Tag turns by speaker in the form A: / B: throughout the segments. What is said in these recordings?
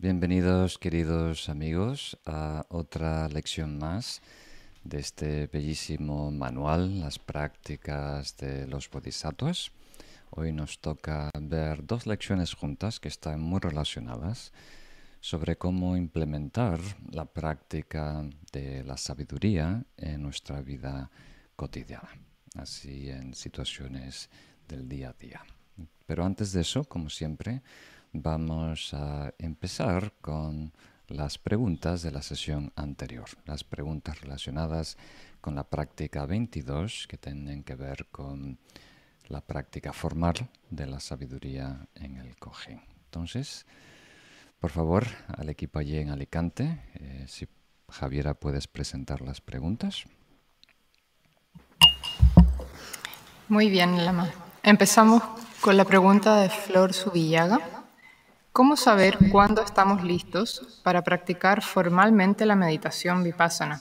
A: Bienvenidos queridos amigos a otra lección más de este bellísimo manual, las prácticas de los bodhisattvas. Hoy nos toca ver dos lecciones juntas que están muy relacionadas sobre cómo implementar la práctica de la sabiduría en nuestra vida cotidiana, así en situaciones del día a día. Pero antes de eso, como siempre, vamos a empezar con las preguntas de la sesión anterior, las preguntas relacionadas con la práctica 22 que tienen que ver con la práctica formal de la sabiduría en el cojín. Entonces, por favor, al equipo allí en Alicante, eh, si Javiera puedes presentar las preguntas.
B: Muy bien, Lama. Empezamos con la pregunta de Flor Subillaga. ¿Cómo saber cuándo estamos listos para practicar formalmente la meditación vipassana?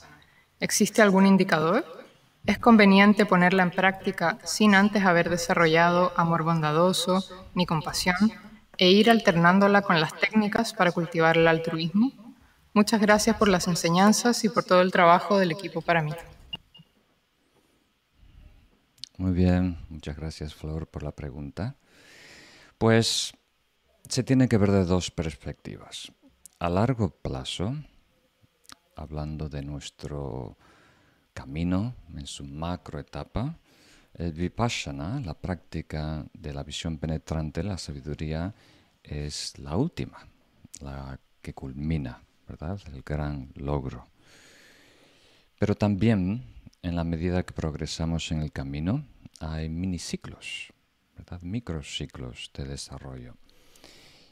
B: ¿Existe algún indicador? ¿Es conveniente ponerla en práctica sin antes haber desarrollado amor bondadoso ni compasión e ir alternándola con las técnicas para cultivar el altruismo? Muchas gracias por las enseñanzas y por todo el trabajo del equipo para mí.
A: Muy bien, muchas gracias Flor por la pregunta. Pues se tiene que ver de dos perspectivas. A largo plazo, hablando de nuestro camino en su macro etapa, el vipassana, la práctica de la visión penetrante, la sabiduría, es la última, la que culmina, ¿verdad? El gran logro. Pero también en la medida que progresamos en el camino, hay miniciclos, ¿verdad? microciclos de desarrollo.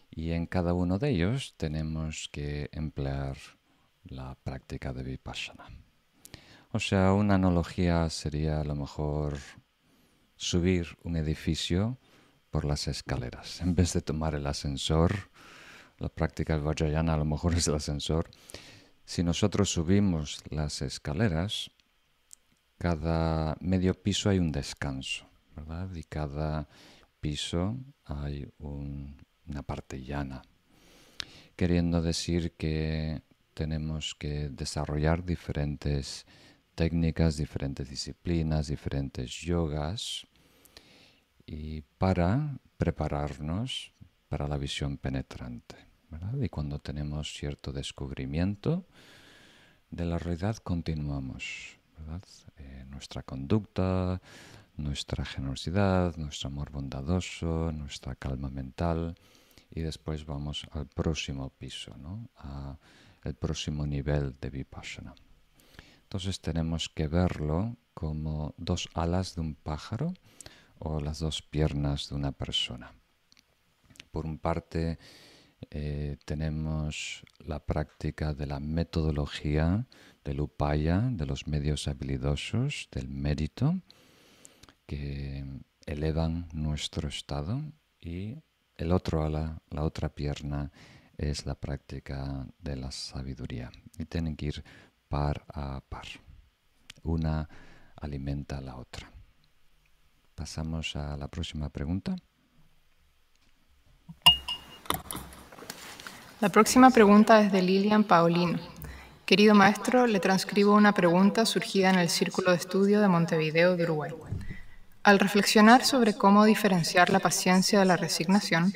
A: Y en cada uno de ellos tenemos que emplear la práctica de vipassana. O sea, una analogía sería a lo mejor subir un edificio por las escaleras. En vez de tomar el ascensor, la práctica de Vajrayana a lo mejor es el ascensor. Si nosotros subimos las escaleras, cada medio piso hay un descanso, ¿verdad? Y cada piso hay una parte llana, queriendo decir que tenemos que desarrollar diferentes técnicas, diferentes disciplinas, diferentes yogas, y para prepararnos para la visión penetrante. ¿verdad? Y cuando tenemos cierto descubrimiento de la realidad, continuamos. Eh, nuestra conducta, nuestra generosidad, nuestro amor bondadoso, nuestra calma mental y después vamos al próximo piso, ¿no? el próximo nivel de vipassana. Entonces tenemos que verlo como dos alas de un pájaro o las dos piernas de una persona. Por un parte eh, tenemos la práctica de la metodología del upaya, de los medios habilidosos, del mérito, que elevan nuestro estado y el otro ala, la otra pierna, es la práctica de la sabiduría. Y tienen que ir par a par. Una alimenta a la otra. Pasamos a la próxima pregunta.
B: La próxima pregunta es de Lilian Paulino. Querido maestro, le transcribo una pregunta surgida en el Círculo de Estudio de Montevideo de Uruguay. Al reflexionar sobre cómo diferenciar la paciencia de la resignación,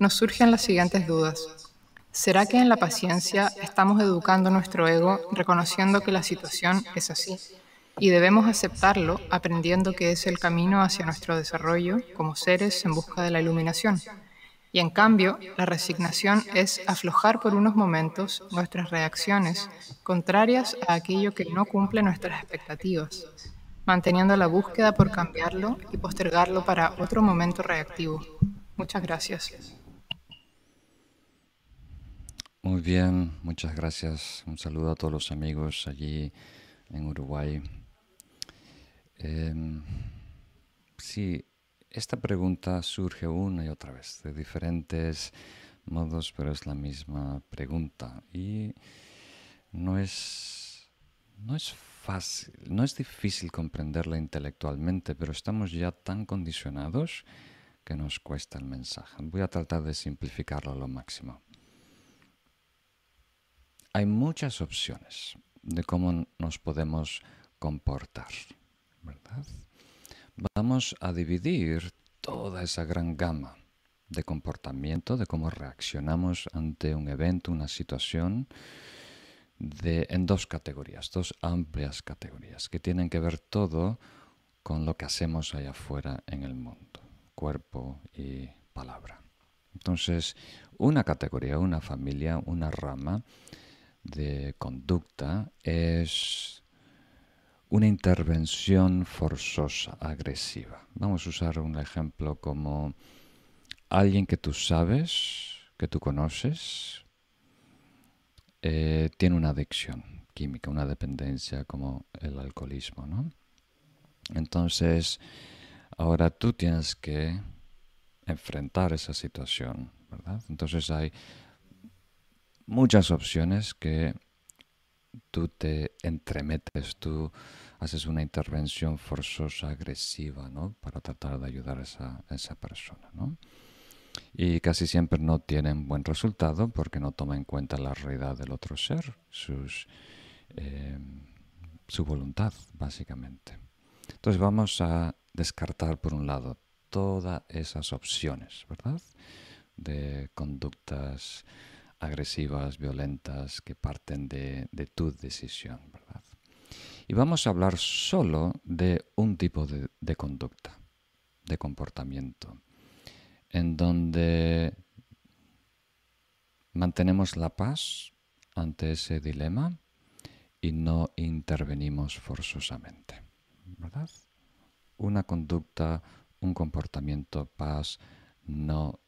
B: nos surgen las siguientes dudas. ¿Será que en la paciencia estamos educando nuestro ego reconociendo que la situación es así y debemos aceptarlo aprendiendo que es el camino hacia nuestro desarrollo como seres en busca de la iluminación? Y en cambio, la resignación es aflojar por unos momentos nuestras reacciones contrarias a aquello que no cumple nuestras expectativas, manteniendo la búsqueda por cambiarlo y postergarlo para otro momento reactivo. Muchas gracias.
A: Muy bien, muchas gracias. Un saludo a todos los amigos allí en Uruguay. Em, sí, esta pregunta surge una y otra vez, de diferentes modos, pero es la misma pregunta. Y no es, no es fácil, no es difícil comprenderla intelectualmente, pero estamos ya tan condicionados que nos cuesta el mensaje. Voy a tratar de simplificarlo a lo máximo. hay muchas opciones de cómo nos podemos comportar, ¿verdad? Vamos a dividir toda esa gran gama de comportamiento, de cómo reaccionamos ante un evento, una situación, en dos categorías, dos amplias categorías, que tienen que ver todo con lo que hacemos allá afuera en el mundo, cuerpo y palabra. Entonces, una categoría, una familia, una rama de conducta es una intervención forzosa, agresiva. Vamos a usar un ejemplo como alguien que tú sabes, que tú conoces, eh, tiene una adicción química, una dependencia como el alcoholismo, ¿no? Entonces, ahora tú tienes que enfrentar esa situación, ¿verdad? Entonces hay muchas opciones que tú te entremetes, tú haces una intervención forzosa, agresiva, ¿no? Para tratar de ayudar a esa, esa persona, ¿no? Y casi siempre no tienen buen resultado porque no toma en cuenta la realidad del otro ser, sus, em, su voluntad, básicamente. Entonces vamos a descartar, por un lado, todas esas opciones, ¿verdad? De conductas agresivas, violentas, que parten de, tu decisión, ¿verdad? Y vamos a hablar solo de un tipo de conducta, de comportamiento en donde mantenemos la paz ante ese dilema y no intervenimos forzosamente. ¿Verdad? Una conducta, un comportamiento, paz, no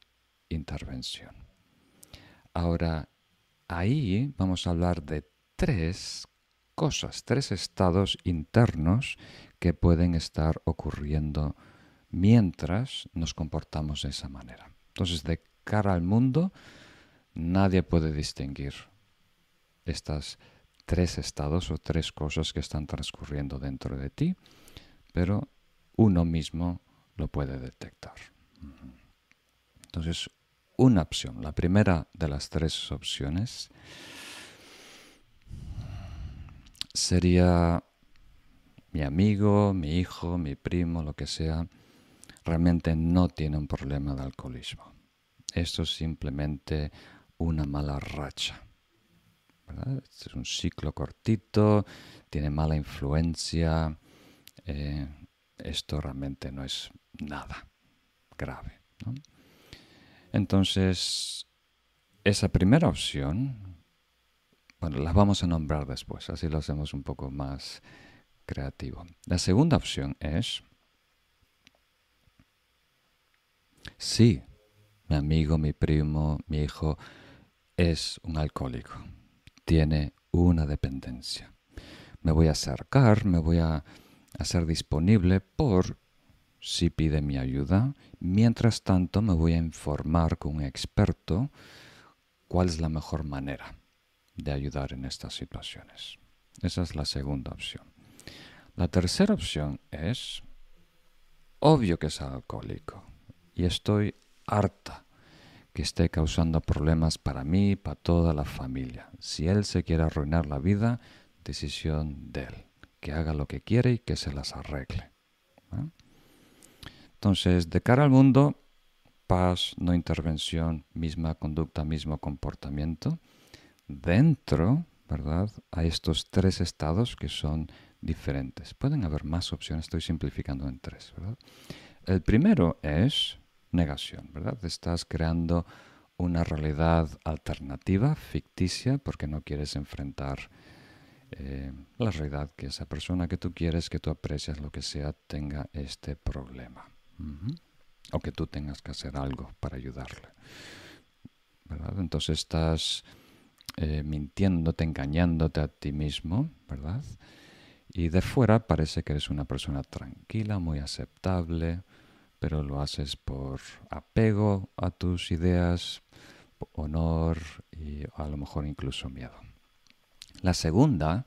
A: intervención. Ahora, ahí vamos a hablar de tres cosas, tres estados internos que pueden estar ocurriendo mientras nos comportamos de esa manera. Entonces, de cara al mundo, nadie puede distinguir estas tres estados o tres cosas que están transcurriendo dentro de ti, pero uno mismo lo puede detectar. Entonces, una opción, la primera de las tres opciones, sería mi amigo, mi hijo, mi primo, lo que sea, realmente no tiene un problema de alcoholismo. Esto es simplemente una mala racha. Este es un ciclo cortito, tiene mala influencia. Eh, esto realmente no es nada grave. Entonces, esa primera opción, bueno, la vamos a nombrar después, así lo hacemos un poco más creativo. La segunda opción es Sí, mi amigo, mi primo, mi hijo es un alcohólico. Tiene una dependencia. Me voy a acercar, me voy a hacer disponible por si pide mi ayuda. Mientras tanto, me voy a informar con un experto cuál es la mejor manera de ayudar en estas situaciones. Esa es la segunda opción. La tercera opción es, obvio que es alcohólico y estoy harta que esté causando problemas para mí para toda la familia. Si él se quiere arruinar la vida, decisión de él. Que haga lo que quiere y que se las arregle. Entonces, de cara al mundo, paz, no intervención, misma conducta, mismo comportamiento. Dentro, ¿verdad? Hay estos tres estados que son diferentes. Pueden haber más opciones, estoy simplificando en tres. El primero es negación, ¿verdad? Estás creando una realidad alternativa, ficticia, porque no quieres enfrentar eh, la realidad que esa persona que tú quieres, que tú aprecias, lo que sea, tenga este problema. O que tú tengas que hacer algo para ayudarle. ¿verdad? Entonces estás eh, mintiéndote, engañándote a ti mismo, ¿verdad? Y de fuera parece que eres una persona tranquila, muy aceptable, pero lo haces por apego a tus ideas, honor y a lo mejor incluso miedo. La segunda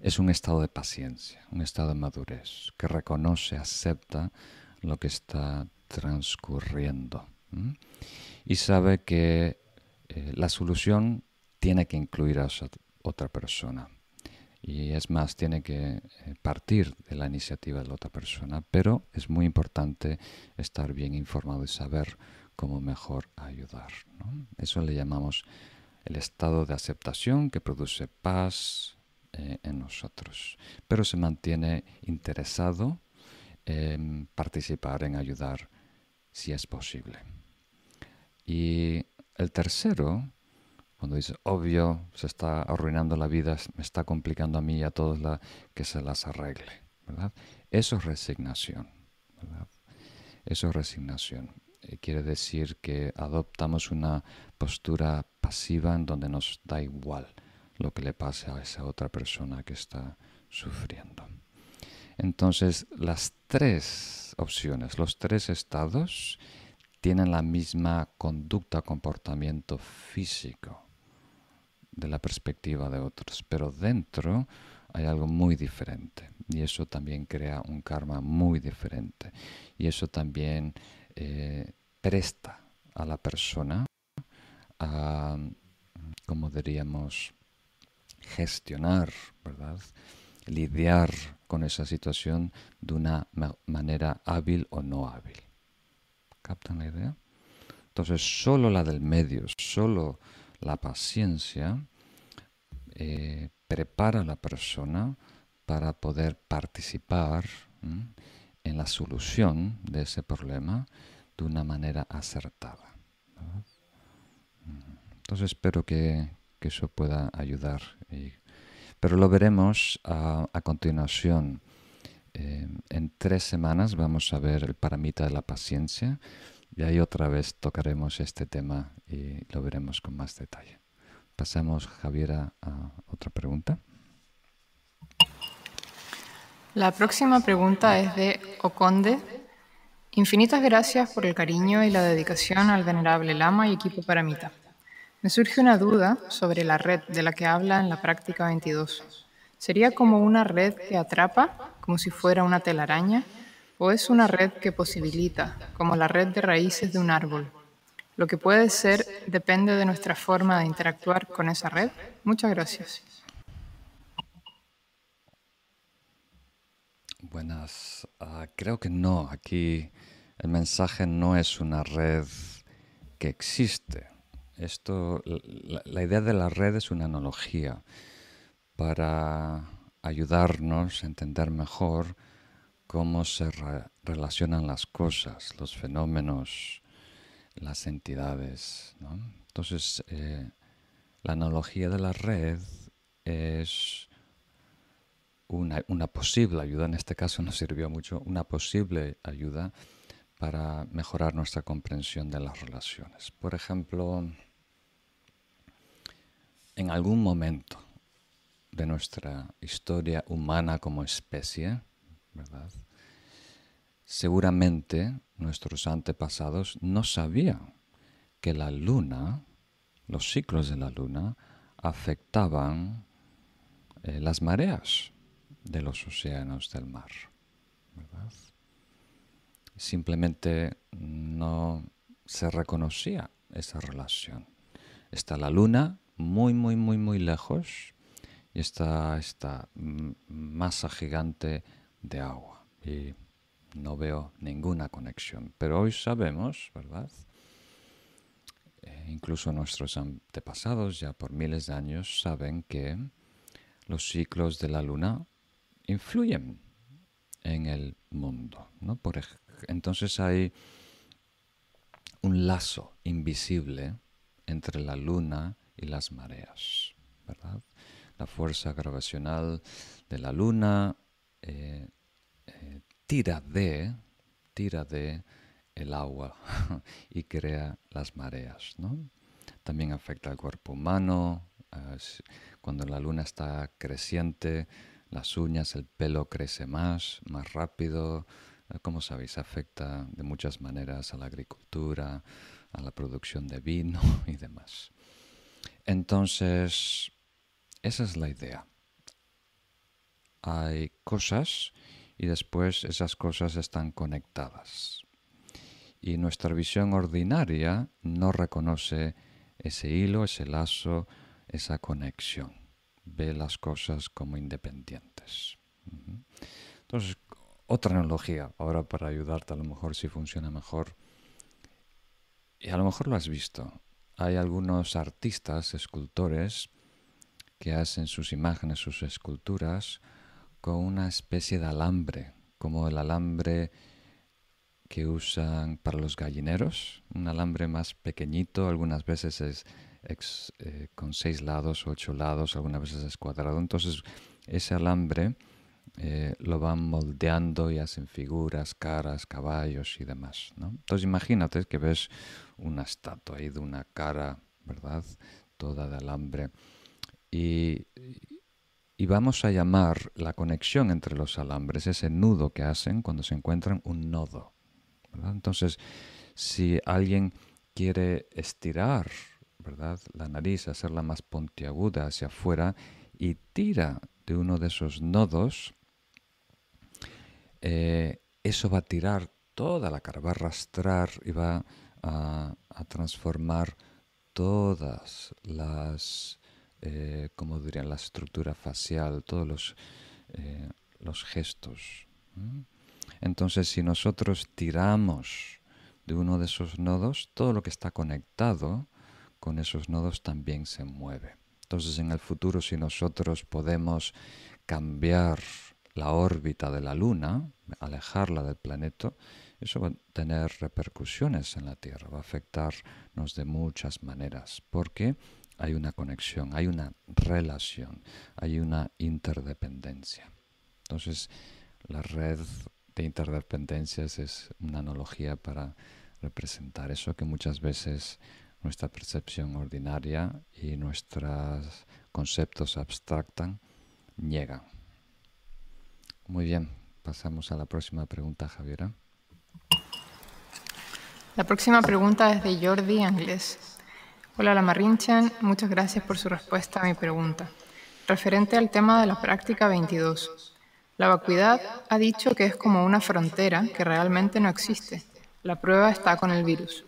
A: es un estado de paciencia, un estado de madurez, que reconoce, acepta lo que está transcurriendo y sabe que eh, la solución tiene que incluir a otra persona. Y es más, tiene que eh, partir de la iniciativa de la otra persona, pero es muy importante estar bien informado y saber cómo mejor ayudar. Eso le llamamos el estado de aceptación que produce paz eh, en nosotros, pero se mantiene interesado en participar, en ayudar si es posible. Y el tercero, cuando dice, obvio, se está arruinando la vida, me está complicando a mí y a todos la, que se las arregle. ¿verdad? Eso es resignación. Eso es resignación. Eh, quiere decir que adoptamos una postura pasiva en donde nos da igual lo que le pase a esa otra persona que está sufriendo. Entonces, las tres opciones, los tres estados, tienen la misma conducta, comportamiento físico de la perspectiva de otros, pero dentro hay algo muy diferente y eso también crea un karma muy diferente y eso también eh, presta a la persona a, como diríamos, gestionar, ¿verdad? Lidiar con esa situación de una manera hábil o no hábil. ¿Captan la idea? Entonces, solo la del medio, solo la paciencia eh, prepara a la persona para poder participar en la solución de ese problema de una manera acertada. Entonces espero que, eso pueda ayudar. pero lo veremos a, continuación. Eh, en tres semanas vamos a ver el paramita de la paciencia y ahí otra vez tocaremos este tema y lo veremos con más detalle. Pasamos, Javier, a otra pregunta.
B: La próxima pregunta es de Oconde Infinitas gracias por el cariño y la dedicación al venerable Lama y equipo Paramita. Me surge una duda sobre la red de la que habla en la práctica 22. ¿Sería como una red que atrapa, como si fuera una telaraña, o es una red que posibilita, como la red de raíces de un árbol? Lo que puede ser depende de nuestra forma de interactuar con esa red. Muchas gracias.
A: Buenas. Ah, creo que no. Aquí el mensaje no es una red que existe. Esto, la, idea de la red es una analogía para ayudarnos a entender mejor cómo se relacionan las cosas, los fenómenos, las entidades. Entonces, eh, la analogía de la red es una, una, posible ayuda, en este caso nos sirvió mucho, una posible ayuda para mejorar nuestra comprensión de las relaciones. Por ejemplo, en algún momento de nuestra historia humana como especie, ¿verdad? Seguramente nuestros antepasados no sabían que la luna, los ciclos de la luna, afectaban eh, las mareas de los océanos del mar. simplemente no se reconocía esa relación. Está la luna muy, muy, muy, muy lejos y está esta masa gigante de agua. Y no veo ninguna conexión. Pero hoy sabemos, ¿verdad? Eh, incluso nuestros antepasados ya por miles de años saben que los ciclos de la luna influyen en el mundo. ¿no? Por, entonces hay un lazo invisible entre la luna y las mareas, ¿verdad? La fuerza gravitacional de la luna eh, eh, tira de, tira de el agua y crea las mareas, ¿no? También afecta al cuerpo humano. cuando la luna está creciente, las uñas, el pelo crece más, más rápido, como sabéis, afecta de muchas maneras a la agricultura, a la producción de vino y demás. Entonces, esa es la idea. Hay cosas y después esas cosas están conectadas. Y nuestra visión ordinaria no reconoce ese hilo, ese lazo, esa conexión. ve las cosas como independientes. Entonces, otra analogía, ahora para ayudarte a lo mejor si funciona mejor, y a lo mejor lo has visto, hay algunos artistas, escultores, que hacen sus imágenes, sus esculturas, con una especie de alambre, como el alambre que usan para los gallineros, un alambre más pequeñito, algunas veces es eh, con seis lados, ocho lados, algunas veces es cuadrado. Entonces ese alambre eh, lo van moldeando y hacen figuras, caras, caballos y demás. Entonces imagínate que ves una estatua ahí de una cara, ¿verdad? Toda de alambre. Y, y vamos a llamar la conexión entre los alambres, ese nudo que hacen cuando se encuentran, un nodo. Entonces, si alguien quiere estirar ¿verdad? la nariz, hacerla más puntiaguda hacia afuera y tira de uno de esos nodos, eh, eso va a tirar toda la cara, va a arrastrar y va a, transformar todas las, eh, como dirían, la estructura facial, todos los, eh, los gestos. Entonces, si nosotros tiramos de uno de esos nodos, todo lo que está conectado con esos nodos también se mueve. Entonces, en el futuro, si nosotros podemos cambiar la órbita de la Luna, alejarla del planeta, eso va a tener repercusiones en la Tierra, va a afectarnos de muchas maneras, porque hay una conexión, hay una relación, hay una interdependencia. Entonces, la red de interdependencias es una analogía para representar eso que muchas veces nuestra percepción ordinaria y nuestros conceptos abstractan niegan. Muy bien, pasamos a la próxima pregunta, Javiera.
B: La próxima pregunta es de Jordi Anglés. Hola, la Marinchan, muchas gracias por su respuesta a mi pregunta. Referente al tema de la práctica 22. La vacuidad ha dicho que es como una frontera que realmente no existe. La prueba está con el virus.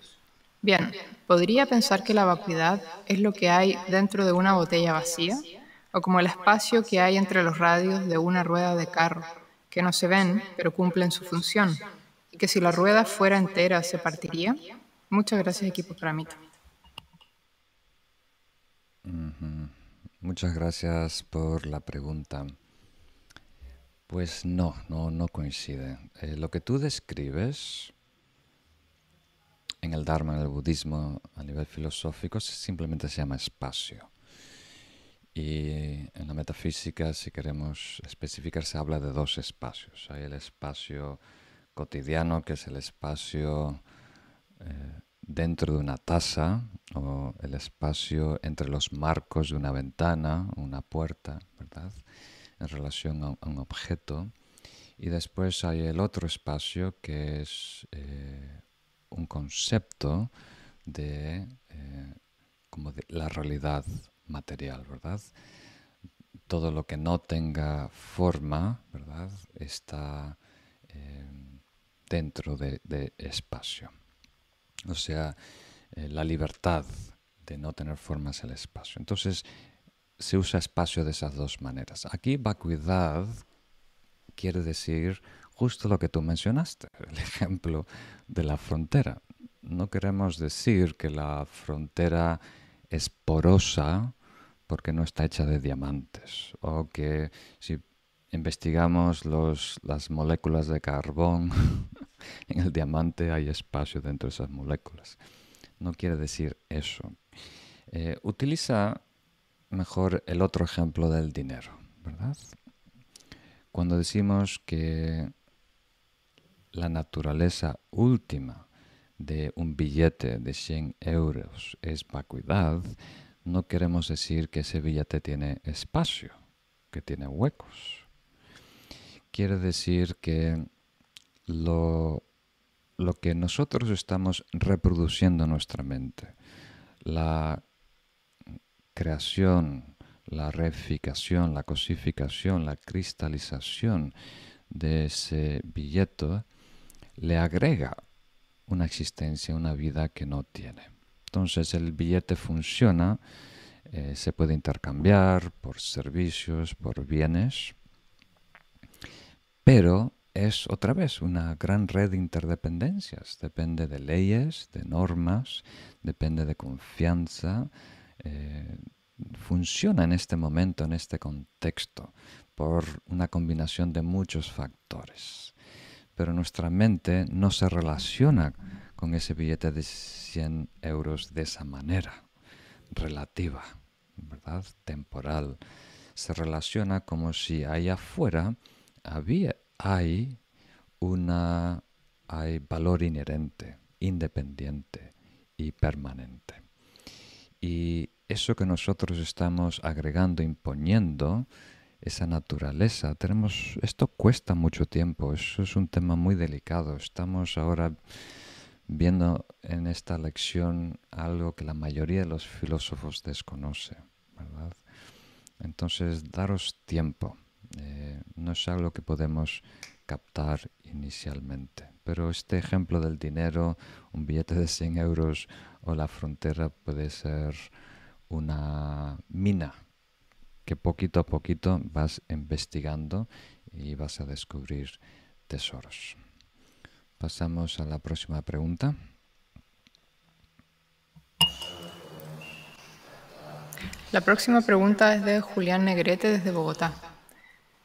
B: Bien, ¿podría pensar que la vacuidad es lo que hay dentro de una botella vacía? ¿O como el espacio que hay entre los radios de una rueda de carro, que no se ven, pero cumplen su función? ¿Y que si la rueda fuera entera se partiría? Muchas gracias, equipo
A: Muchas gracias por la pregunta. Pues no, no, no coincide. Eh, lo que tú describes en el Dharma, en el budismo, a nivel filosófico, simplemente se llama espacio. Y en la metafísica, si queremos especificar, se habla de dos espacios. Hay el espacio cotidiano, que es el espacio eh, dentro de una taza, o el espacio entre los marcos de una ventana, una puerta, ¿verdad? en relación a, un objeto. Y después hay el otro espacio que es eh, un concepto de, eh, como la realidad material, ¿verdad? Todo lo que no tenga forma, ¿verdad? Está eh, dentro de, espacio. O sea, la libertad de no tener forma es el espacio. Entonces, se usa espacio de esas dos maneras. Aquí vacuidad quiere decir justo lo que tú mencionaste, el ejemplo de la frontera. No queremos decir que la frontera es porosa porque no está hecha de diamantes o que si investigamos los, las moléculas de carbón en el diamante hay espacio dentro de esas moléculas. No quiere decir eso. Eh, utiliza mejor el otro ejemplo del dinero, ¿verdad? Cuando decimos que la naturaleza última de un billete de 100 euros es vacuidad, no queremos decir que ese billete tiene espacio, que tiene huecos. Quiere decir que lo, lo que nosotros estamos reproduciendo en nuestra mente, la creación, la reificación, la cosificación, la cristalización de ese billete le agrega una existencia, una vida que no tiene. Entonces el billete funciona eh, se puede intercambiar por servicios, por bienes, pero es otra vez una gran red de interdependencias. Depende de leyes, de normas, depende de confianza. Eh, funciona en este momento, en este contexto, por una combinación de muchos factores. Pero nuestra mente no se relaciona con ese billete de 100 euros de esa manera, relativa, ¿verdad? Temporal. Se relaciona como si allá afuera había, hay una hay valor inherente, independiente y permanente. Y eso que nosotros estamos agregando, imponiendo, esa naturaleza, tenemos esto cuesta mucho tiempo, eso es un tema muy delicado. Estamos ahora viendo en esta lección algo que la mayoría de los filósofos desconoce, ¿verdad? Entonces, daros tiempo eh, no es algo que podemos captar inicialmente. Pero este ejemplo del dinero, un billete de 100 euros o la frontera puede ser una mina que poquito a poquito vas investigando y vas a descubrir tesoros. Pasamos a la próxima pregunta.
B: La próxima pregunta es de Julián Negrete desde Bogotá.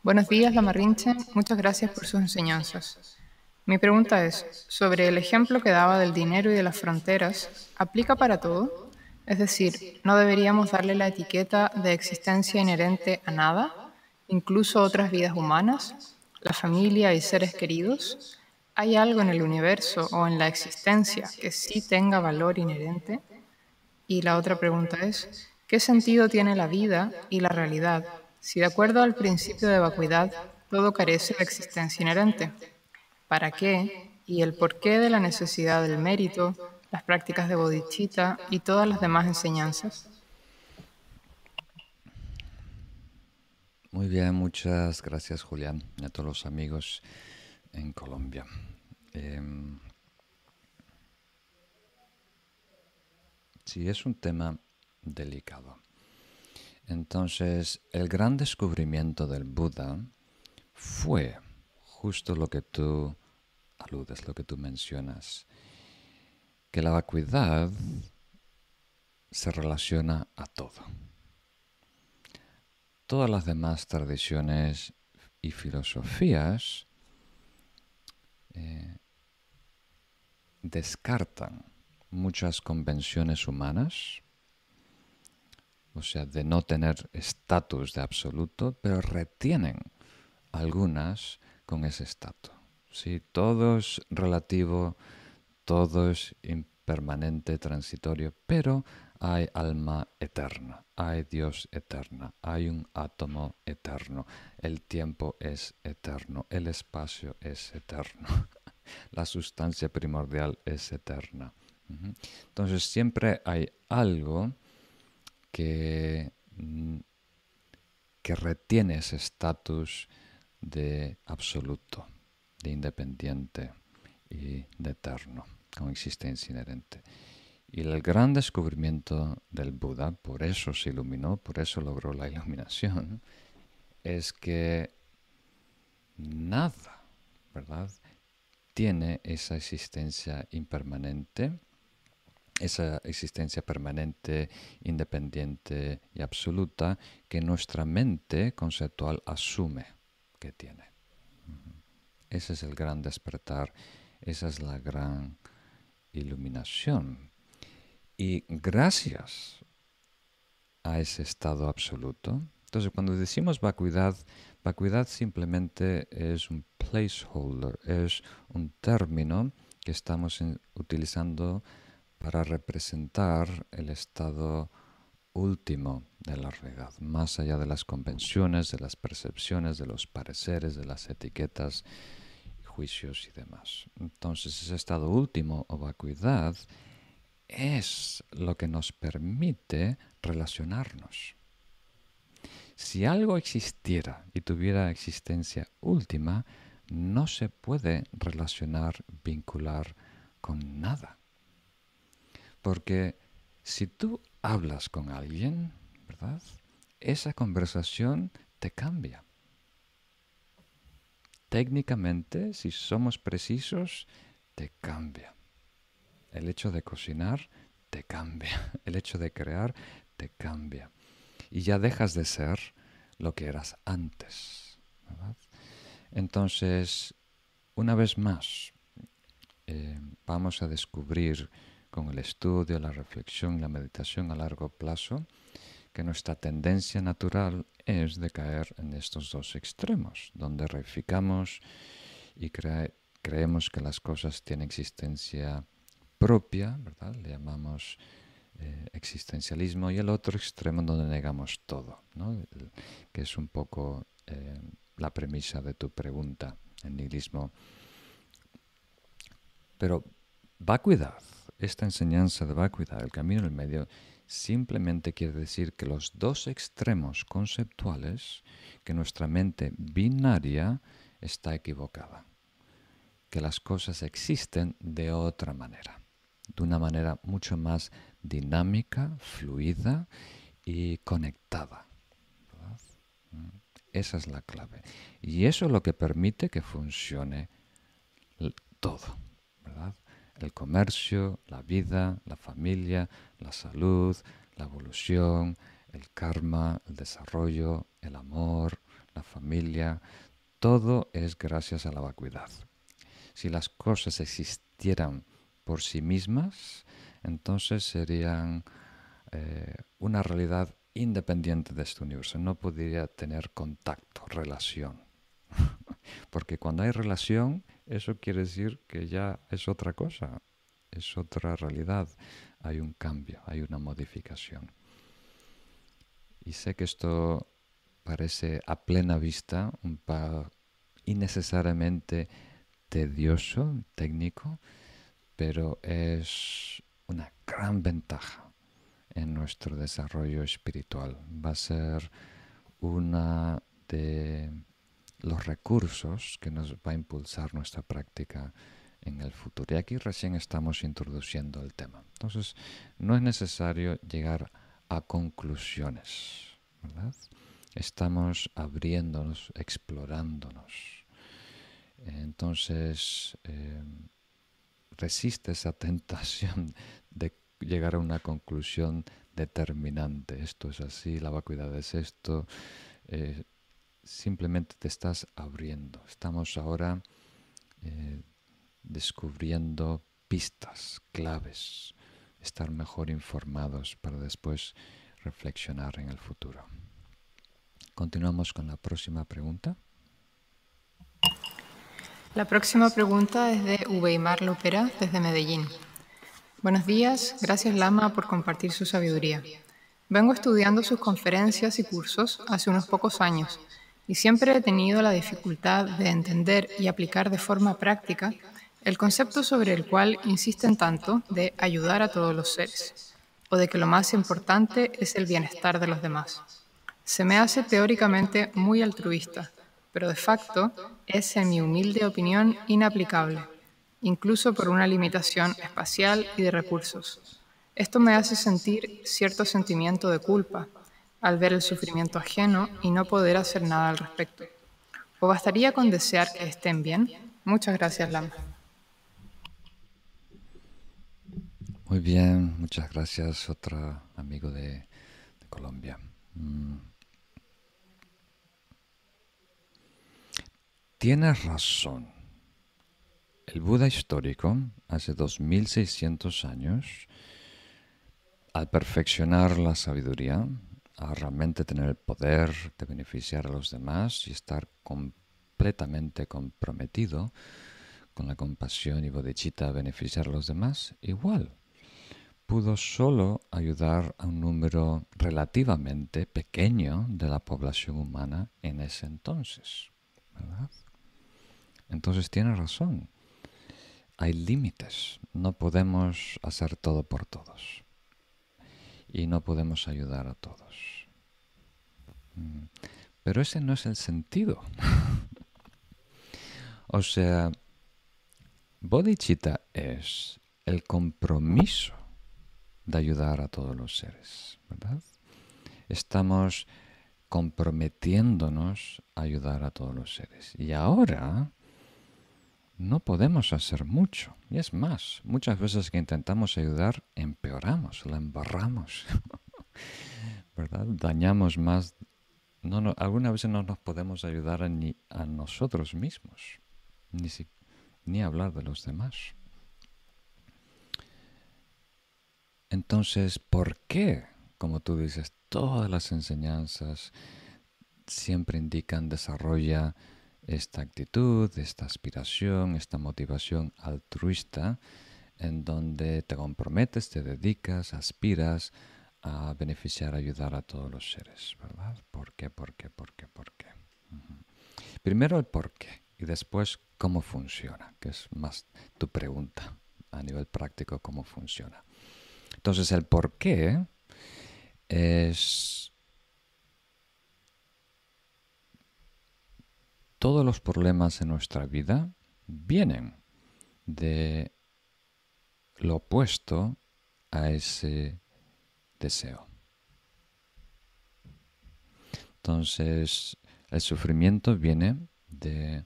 B: Buenos días, La Marrinche. Muchas gracias por sus enseñanzas. Mi pregunta es, sobre el ejemplo que daba del dinero y de las fronteras, ¿aplica para todo? Es decir, ¿no deberíamos darle la etiqueta de existencia inherente a nada, incluso otras vidas humanas, la familia y seres queridos? ¿Hay algo en el universo o en la existencia que sí tenga valor inherente? Y la otra pregunta es, ¿qué sentido tiene la vida y la realidad si de acuerdo al principio de vacuidad todo carece de existencia inherente, ¿para qué y el porqué de la necesidad del mérito, las prácticas de bodhicitta y todas las demás enseñanzas?
A: Muy bien, muchas gracias Julián y a todos los amigos en Colombia. Em, sí, es un tema delicado. Entonces, el gran descubrimiento del Buda fue justo lo que tú aludes, lo que tú mencionas, que la vacuidad se relaciona a todo. Todas las demás tradiciones y filosofías eh, descartan muchas convenciones humanas o sea, de no tener estatus de absoluto, pero retienen algunas con ese estatus. ¿sí? Todo es relativo, todo es impermanente, transitorio, pero hay alma eterna, hay Dios eterna, hay un átomo eterno, el tiempo es eterno, el espacio es eterno, la sustancia primordial es eterna. Entonces siempre hay algo que, mm, que retiene ese estatus de absoluto, de independiente y de eterno, con existencia inherente. Y el gran descubrimiento del Buda, por eso se iluminó, por eso logró la iluminación, es que nada, ¿verdad? Tiene esa existencia impermanente esa existencia permanente, independiente y absoluta que nuestra mente conceptual asume que tiene. Ese es el gran despertar, esa es la gran iluminación. Y gracias a ese estado absoluto, entonces cuando decimos vacuidad, vacuidad simplemente es un placeholder, es un término que estamos utilizando para representar el estado último de la realidad, más allá de las convenciones, de las percepciones, de los pareceres, de las etiquetas, juicios y demás. Entonces ese estado último o vacuidad es lo que nos permite relacionarnos. Si algo existiera y tuviera existencia última, no se puede relacionar, vincular con nada. Porque si tú hablas con alguien, ¿verdad? Esa conversación te cambia. Técnicamente, si somos precisos, te cambia. El hecho de cocinar te cambia. El hecho de crear te cambia. Y ya dejas de ser lo que eras antes. Entonces, una vez más, eh, vamos a descubrir con el estudio, la reflexión y la meditación a largo plazo que nuestra tendencia natural es de caer en estos dos extremos, donde reificamos y creemos que las cosas tienen existencia propia. Le llamamos eh, existencialismo, y el otro extremo donde negamos todo, que es un poco eh, la premisa de tu pregunta, el nihilismo. Pero vacuidad, esta enseñanza de vacuidad, el camino del medio, simplemente quiere decir que los dos extremos conceptuales, que nuestra mente binaria está equivocada, que las cosas existen de otra manera, de una manera mucho más dinámica, fluida y conectada. Esa es la clave. Y eso es lo que permite que funcione todo, ¿verdad? El comercio, la vida, la familia, la salud, la evolución, el karma, el desarrollo, el amor, la familia, todo es gracias a la vacuidad. Si las cosas existieran por sí mismas, entonces serían eh, una realidad independiente de este universo. No podría tener contacto, relación. Porque cuando hay relación, eso quiere decir que ya es otra cosa, es otra realidad, hay un cambio, hay una modificación. Y sé que esto parece a plena vista un pa innecesariamente tedioso, técnico, pero es una gran ventaja en nuestro desarrollo espiritual. Va a ser una de los recursos que nos va a impulsar nuestra práctica en el futuro. Y aquí recién estamos introduciendo el tema. Entonces, no es necesario llegar a conclusiones, ¿verdad? Estamos abriéndonos, explorándonos. Entonces, eh, resiste esa tentación de llegar a una conclusión determinante. Esto es así, la vacuidad es esto. Eh, simplemente te estás abriendo. Estamos ahora eh, descubriendo pistas, claves, estar mejor informados para después reflexionar en el futuro. Continuamos con la próxima pregunta.
B: La próxima pregunta es de Ubeimar Lopera desde Medellín. Buenos días, gracias Lama por compartir su sabiduría. Vengo estudiando sus conferencias y cursos hace unos pocos años y siempre he tenido la dificultad de entender y aplicar de forma práctica el concepto sobre el cual insisten tanto de ayudar a todos los seres, o de que lo más importante es el bienestar de los demás. Se me hace teóricamente muy altruista, pero de facto es, en mi humilde opinión, inaplicable, incluso por una limitación espacial y de recursos. Esto me hace sentir cierto sentimiento de culpa, al ver el sufrimiento ajeno y no poder hacer nada al respecto. ¿O bastaría con desear que estén bien? Muchas gracias, Lama.
A: Muy bien, muchas gracias, otro amigo de, Colombia. Mm. Tienes razón. El Buda histórico, hace 2600 años, al perfeccionar la sabiduría, a realmente tener el poder de beneficiar a los demás y estar completamente comprometido con la compasión y bodhicitta a beneficiar a los demás, igual pudo solo ayudar a un número relativamente pequeño de la población humana en ese entonces. Entonces tiene razón. Hay límites. No podemos hacer todo por todos y no podemos ayudar a todos. Mm. Pero ese no es el sentido. o sea, bodhicitta es el compromiso de ayudar a todos los seres, ¿verdad? estamos comprometiéndonos a ayudar a todos los seres. Y ahora no podemos hacer mucho. Y es más, muchas veces que intentamos ayudar, empeoramos, la embarramos. ¿Verdad? Dañamos más. No, no, algunas veces no nos podemos ayudar ni a nosotros mismos, ni, ni hablar de los demás. Entonces, ¿por qué? Como tú dices, todas las enseñanzas siempre indican desarrolla esta actitud, esta aspiración, esta motivación altruista, en donde te comprometes, te dedicas, aspiras a beneficiar, ayudar a todos los seres, ¿verdad? ¿Por qué, por qué, por qué, por qué? Primero el por qué y después cómo funciona, que es más tu pregunta a nivel práctico, cómo funciona. Entonces el por qué es todos los problemas en nuestra vida vienen de lo opuesto a ese deseo. Entonces, el sufrimiento viene de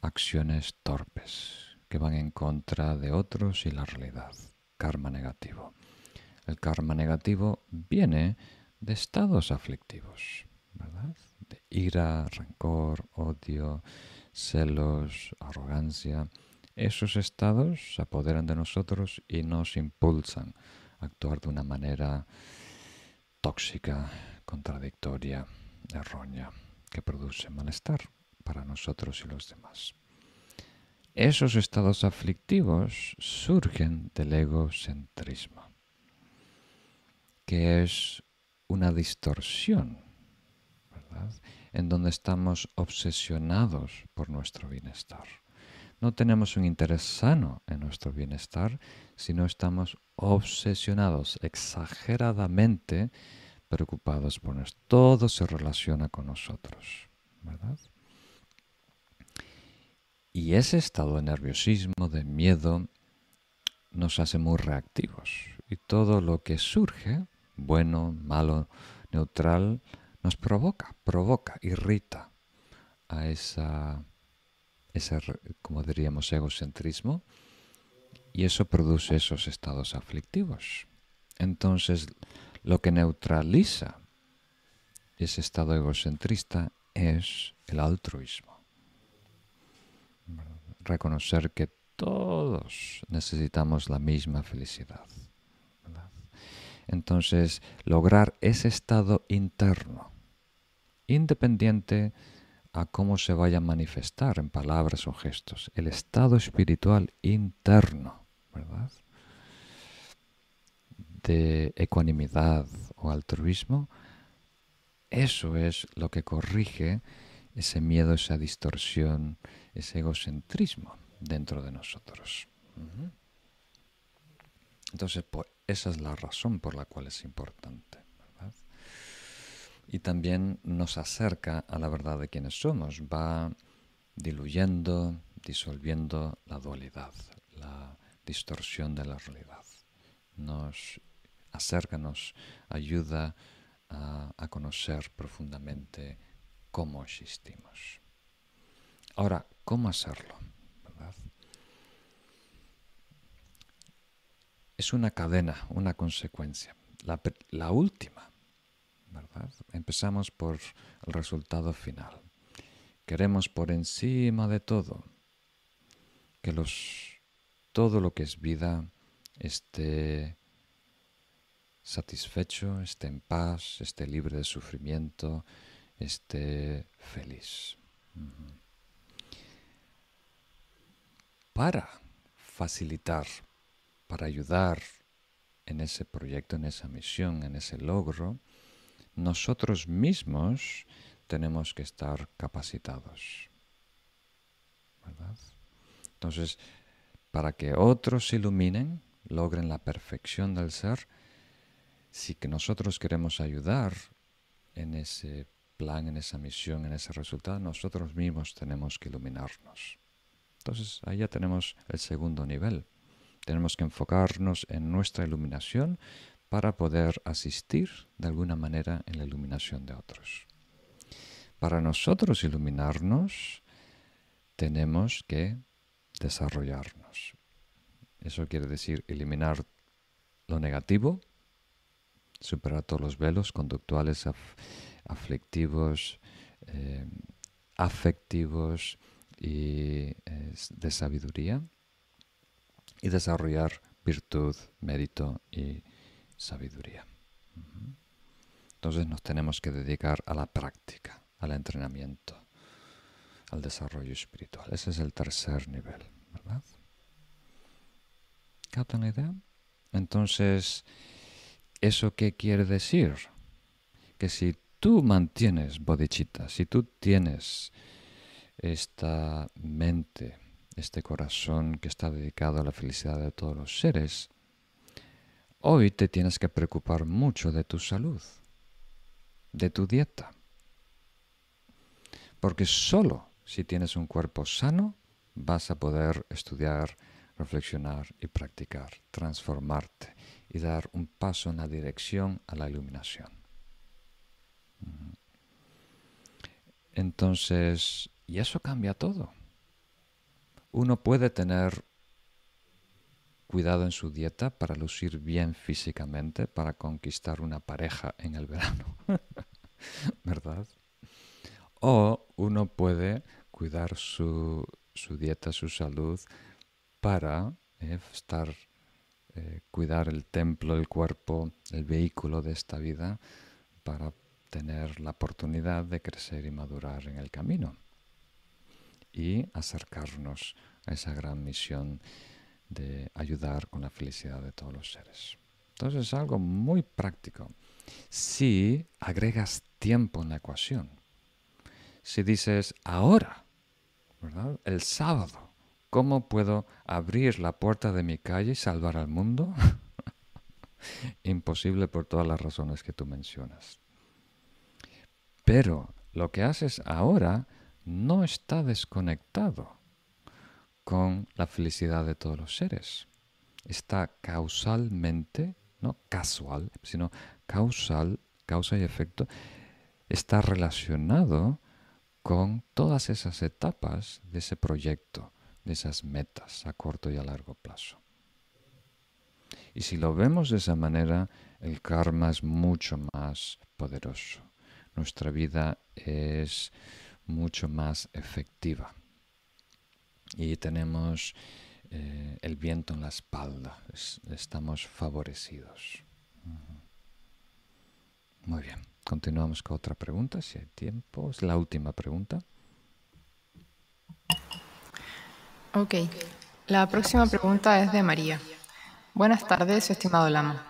A: acciones torpes que van en contra de otros y la realidad, karma negativo. El karma negativo viene de estados aflictivos. De ira, rencor, odio, celos, arrogancia. Esos estados se apoderan de nosotros y nos impulsan a actuar de una manera tóxica, contradictoria, errónea, que produce malestar para nosotros y los demás. Esos estados aflictivos surgen del egocentrismo, que es una distorsión, En donde estamos obsesionados por nuestro bienestar. No tenemos un interés sano en nuestro bienestar, sino estamos obsesionados, exageradamente preocupados por nosotros. Todo se relaciona con nosotros, ¿verdad? Y ese estado de nerviosismo, de miedo, nos hace muy reactivos. Y todo lo que surge, bueno, malo, neutral, nos provoca, provoca, irrita a esa, ese, como diríamos, egocentrismo. Y eso produce esos estados aflictivos. Entonces, lo que neutraliza ese estado egocentrista es el altruismo reconocer que todos necesitamos la misma felicidad. Entonces, lograr ese estado interno, independiente a cómo se vaya a manifestar en palabras o gestos, el estado espiritual interno, ¿verdad? De ecuanimidad o altruismo, eso es lo que corrige ese miedo, esa distorsión, ese egocentrismo dentro de nosotros. Entonces, esa es la razón por la cual es importante. Y también nos acerca a la verdad de quienes somos, va diluyendo, disolviendo la dualidad, la distorsión de la realidad. Nos acerca, nos ayuda a, a conocer profundamente cómo existimos. Ahora, ¿cómo hacerlo? Es una cadena, una consecuencia. La, la última, ¿verdad? Empezamos por el resultado final. Queremos por encima de todo que los, todo lo que es vida esté satisfecho, esté en paz, esté libre de sufrimiento, esté feliz. Para facilitar, para ayudar en ese proyecto, en esa misión, en ese logro, nosotros mismos tenemos que estar capacitados. Entonces, para que otros se iluminen, logren la perfección del ser, si que nosotros queremos ayudar en ese plan, en esa misión, en ese resultado, nosotros mismos tenemos que iluminarnos. Entonces ahí ya tenemos el segundo nivel. Tenemos que enfocarnos en nuestra iluminación para poder asistir de alguna manera en la iluminación de otros. Para nosotros iluminarnos, tenemos que desarrollarnos. Eso quiere decir eliminar lo negativo, superar todos los velos conductuales, aflictivos, eh, afectivos y de sabiduría y desarrollar virtud, mérito y sabiduría. Entonces nos tenemos que dedicar a la práctica, al entrenamiento, al desarrollo espiritual. Ese es el tercer nivel, ¿verdad? ¿Captan la idea? Entonces, ¿eso qué quiere decir? Que si tú mantienes bodhicitta, si tú tienes esta mente, este corazón que está dedicado a la felicidad de todos los seres, hoy te tienes que preocupar mucho de tu salud, de tu dieta. Porque solo si tienes un cuerpo sano vas a poder estudiar, reflexionar y practicar, transformarte y dar un paso en la dirección a la iluminación. Entonces, y eso cambia todo. Uno puede tener cuidado en su dieta para lucir bien físicamente, para conquistar una pareja en el verano, ¿verdad? O uno puede cuidar su, dieta, su salud, para eh, estar, eh, cuidar el templo, el cuerpo, el vehículo de esta vida, para tener la oportunidad de crecer y madurar en el camino y acercarnos a esa gran misión de ayudar con la felicidad de todos los seres. Entonces es algo muy práctico. Si agregas tiempo en la ecuación, si dices ahora. El sábado, ¿cómo puedo abrir la puerta de mi calle y salvar al mundo? Imposible por todas las razones que tú mencionas. Pero lo que haces ahora no está desconectado con la felicidad de todos los seres. Está causalmente, no casual, sino causal, causa y efecto, está relacionado con todas esas etapas de ese proyecto, de esas metas a corto y a largo plazo. Y si lo vemos de esa manera, el karma es mucho más poderoso nuestra vida es mucho más efectiva. Y tenemos eh, el viento en la espalda, estamos favorecidos. Muy bien, continuamos con otra pregunta, si hay tiempo. Es la última pregunta.
B: Ok, la próxima pregunta es de María. Buenas tardes, estimado Lama.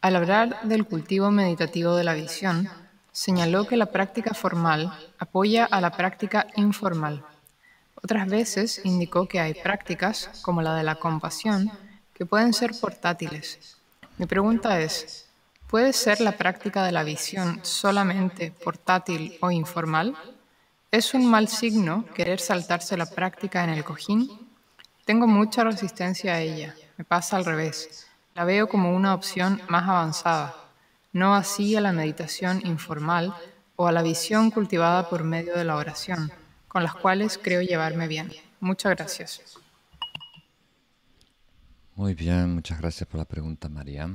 B: Al hablar del cultivo meditativo de la visión, Señaló que la práctica formal apoya a la práctica informal. Otras veces indicó que hay prácticas, como la de la compasión, que pueden ser portátiles. Mi pregunta es, ¿puede ser la práctica de la visión solamente portátil o informal? ¿Es un mal signo querer saltarse la práctica en el cojín? Tengo mucha resistencia a ella. Me pasa al revés. La veo como una opción más avanzada no así a la meditación informal o a la visión cultivada por medio de la oración, con las cuales creo llevarme bien. Muchas gracias.
A: Muy bien, muchas gracias por la pregunta, María.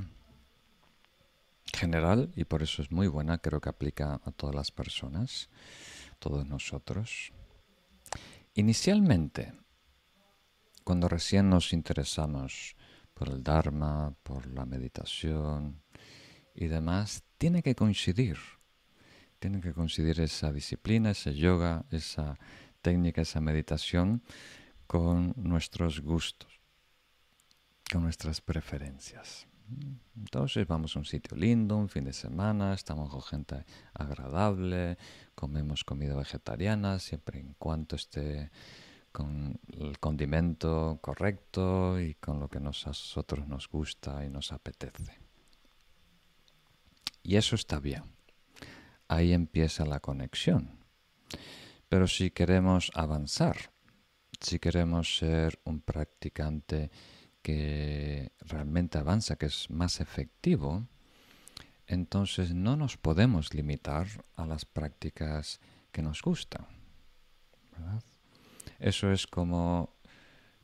A: General, y por eso es muy buena, creo que aplica a todas las personas, todos nosotros. Inicialmente, cuando recién nos interesamos por el Dharma, por la meditación, y demás, tiene que coincidir. Tiene que coincidir esa disciplina, ese yoga, esa técnica, esa meditación con nuestros gustos, con nuestras preferencias. Entonces vamos a un sitio lindo, un fin de semana, estamos con gente agradable, comemos comida vegetariana, siempre en cuanto esté con el condimento correcto y con lo que nosotros nos gusta y nos apetece. Y eso está bien. Ahí empieza la conexión. Pero si queremos avanzar, si queremos ser un practicante que realmente avanza, que es más efectivo, entonces no nos podemos limitar a las prácticas que nos gustan. Eso es como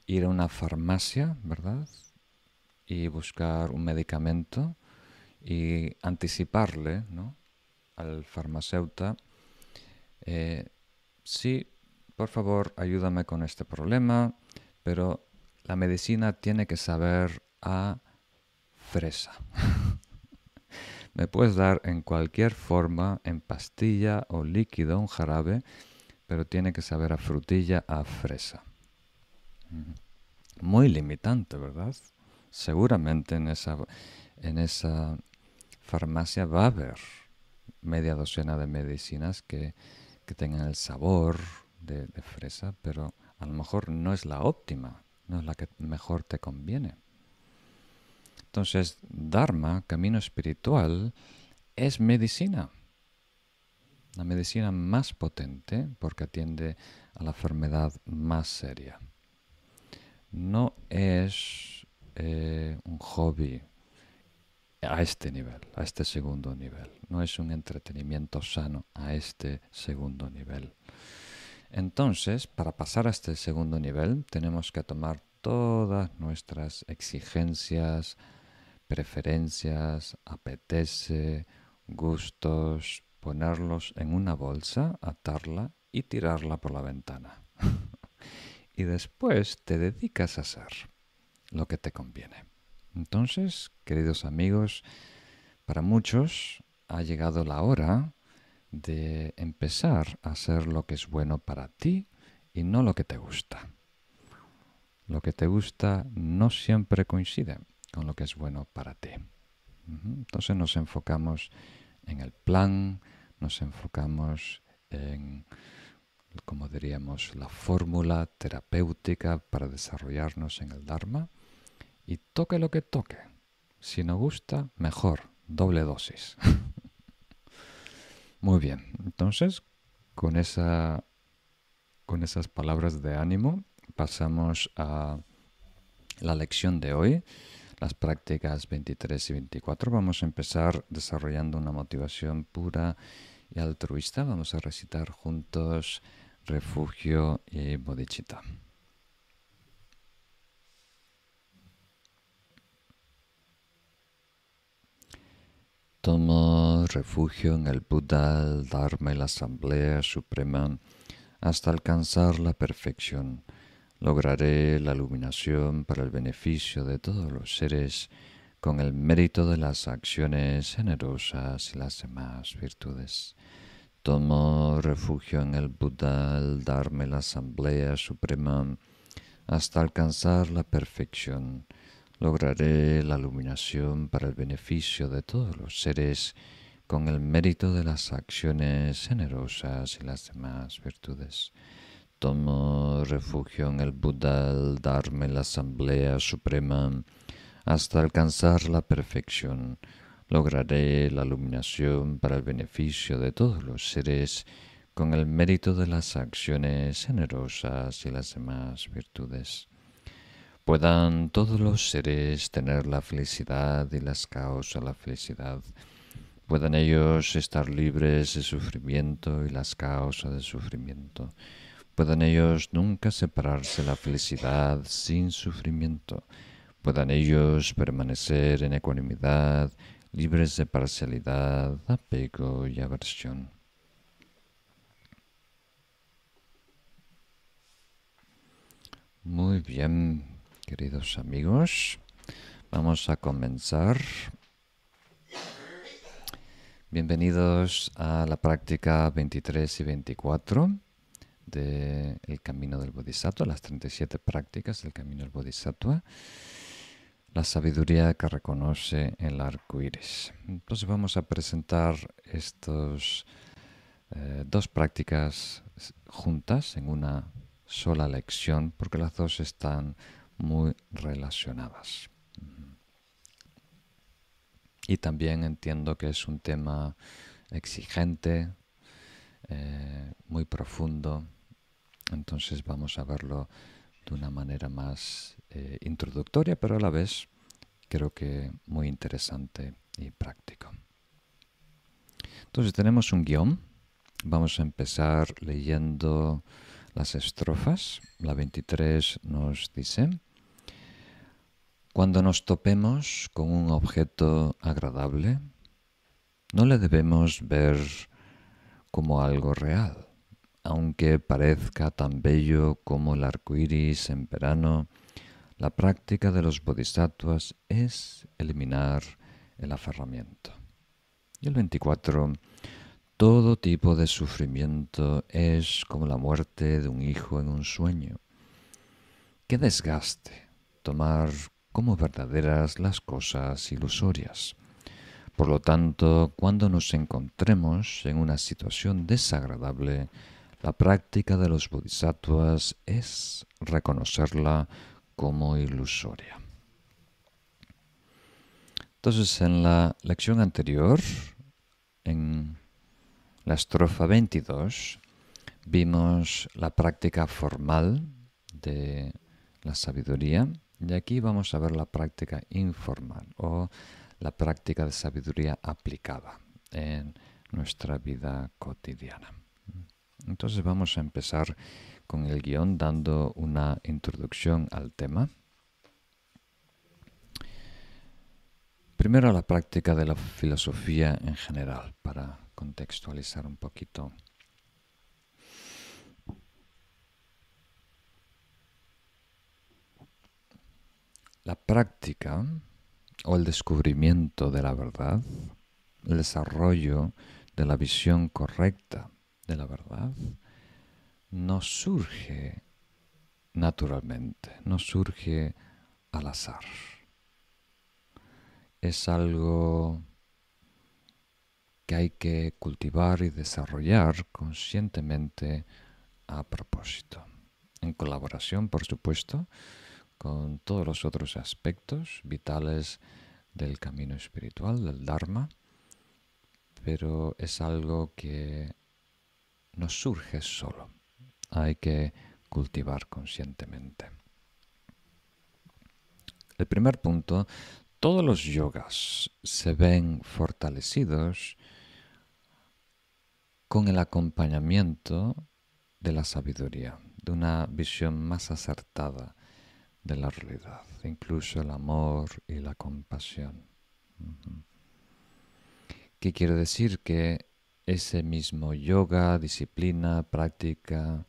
A: ir a una farmacia, ¿verdad? Y buscar un medicamento y anticiparle al farmacéutico, eh, sí, por favor, ayúdame con este problema, pero la medicina tiene que saber a fresa. Me puedes dar en cualquier forma, en pastilla o líquido, un jarabe, pero tiene que saber a frutilla, a fresa. Muy limitante, ¿verdad? Seguramente en esa, en esa farmacia va a haber media docena de medicinas que, tengan el sabor de, de fresa, pero a lo mejor no es la óptima, no es la que mejor te conviene. Entonces, Dharma, camino espiritual, es medicina. La medicina más potente porque atiende a la enfermedad más seria. No es eh, un hobby a este nivel, a este segundo nivel. No es un entretenimiento sano a este segundo nivel. Entonces, para pasar a este segundo nivel, tenemos que tomar todas nuestras exigencias, preferencias, apetece, gustos, ponerlos en una bolsa, atarla y tirarla por la ventana. y después te dedicas a hacer lo que te conviene. Entonces, queridos amigos, para muchos ha llegado la hora de empezar a hacer lo que es bueno para ti y no lo que te gusta. Lo que te gusta no siempre coincide con lo que es bueno para ti. Entonces nos enfocamos en el plan, nos enfocamos en, como diríamos, la fórmula terapéutica para desarrollarnos en el Dharma y toque lo que toque. Si no gusta, mejor, doble dosis. Muy bien, entonces con, esa, con esas palabras de ánimo pasamos a la lección de hoy, las prácticas 23 y 24. Vamos a empezar desarrollando una motivación pura y altruista. Vamos a recitar juntos refugio y bodhicitta. Tomo refugio en el Buda, el Dharma y la Asamblea Suprema hasta alcanzar la perfección. Lograré la iluminación para el beneficio de todos los seres con el mérito de las acciones generosas y las demás virtudes. Tomo refugio en el Buda, el Dharma y la Asamblea Suprema hasta alcanzar la perfección lograré la iluminación para el beneficio de todos los seres con el mérito de las acciones generosas y las demás virtudes. Tomo refugio en el Buda, el Dharma la Asamblea Suprema hasta alcanzar la perfección. Lograré la iluminación para el beneficio de todos los seres con el mérito de las acciones generosas y las demás virtudes puedan todos los seres tener la felicidad y las causas de la felicidad, puedan ellos estar libres de sufrimiento y las causas del sufrimiento, puedan ellos nunca separarse de la felicidad sin sufrimiento, puedan ellos permanecer en ecuanimidad, libres de parcialidad, apego y aversión. Muy bien, Queridos amigos, vamos a comenzar. Bienvenidos a la práctica 23 y 24 del Camino del Bodhisattva, las 37 prácticas del Camino del Bodhisattva, la sabiduría que reconoce el arco iris. Entonces vamos a presentar estas eh, dos prácticas juntas en una sola lección, porque las dos están muy relacionadas. Y también entiendo que es un tema exigente, eh, muy profundo, entonces vamos a verlo de una manera más eh, introductoria, pero a la vez creo que muy interesante y práctico. Entonces tenemos un guion. Vamos a empezar leyendo las estrofas. La 23 nos dice, cuando nos topemos con un objeto agradable, no le debemos ver como algo real, aunque parezca tan bello como el arco iris en verano. La práctica de los bodhisattvas es eliminar el aferramiento. Y el 24, todo tipo de sufrimiento es como la muerte de un hijo en un sueño. Qué desgaste tomar como verdaderas las cosas ilusorias. Por lo tanto, cuando nos encontremos en una situación desagradable, la práctica de los bodhisattvas es reconocerla como ilusoria. Entonces, en la lección anterior, en la estrofa 22, vimos la práctica formal de la sabiduría y aquí vamos a ver la práctica informal o la práctica de sabiduría aplicada en nuestra vida cotidiana. Entonces vamos a empezar con el guion dando una introducción al tema. Primero la práctica de la filosofía en general, para contextualizar un poquito. La práctica o el descubrimiento de la verdad, el desarrollo de la visión correcta de la verdad, no surge naturalmente, no surge al azar. Es algo que hay que cultivar y desarrollar conscientemente a propósito, en colaboración, por supuesto, con todos los otros aspectos vitales del camino espiritual, del Dharma, pero es algo que no surge solo, hay que cultivar conscientemente. El primer punto, todos los yogas se ven fortalecidos con el acompañamiento de la sabiduría, de una visión más acertada de la realidad, incluso el amor y la compasión. ¿Qué quiere decir? Que ese mismo yoga, disciplina, práctica,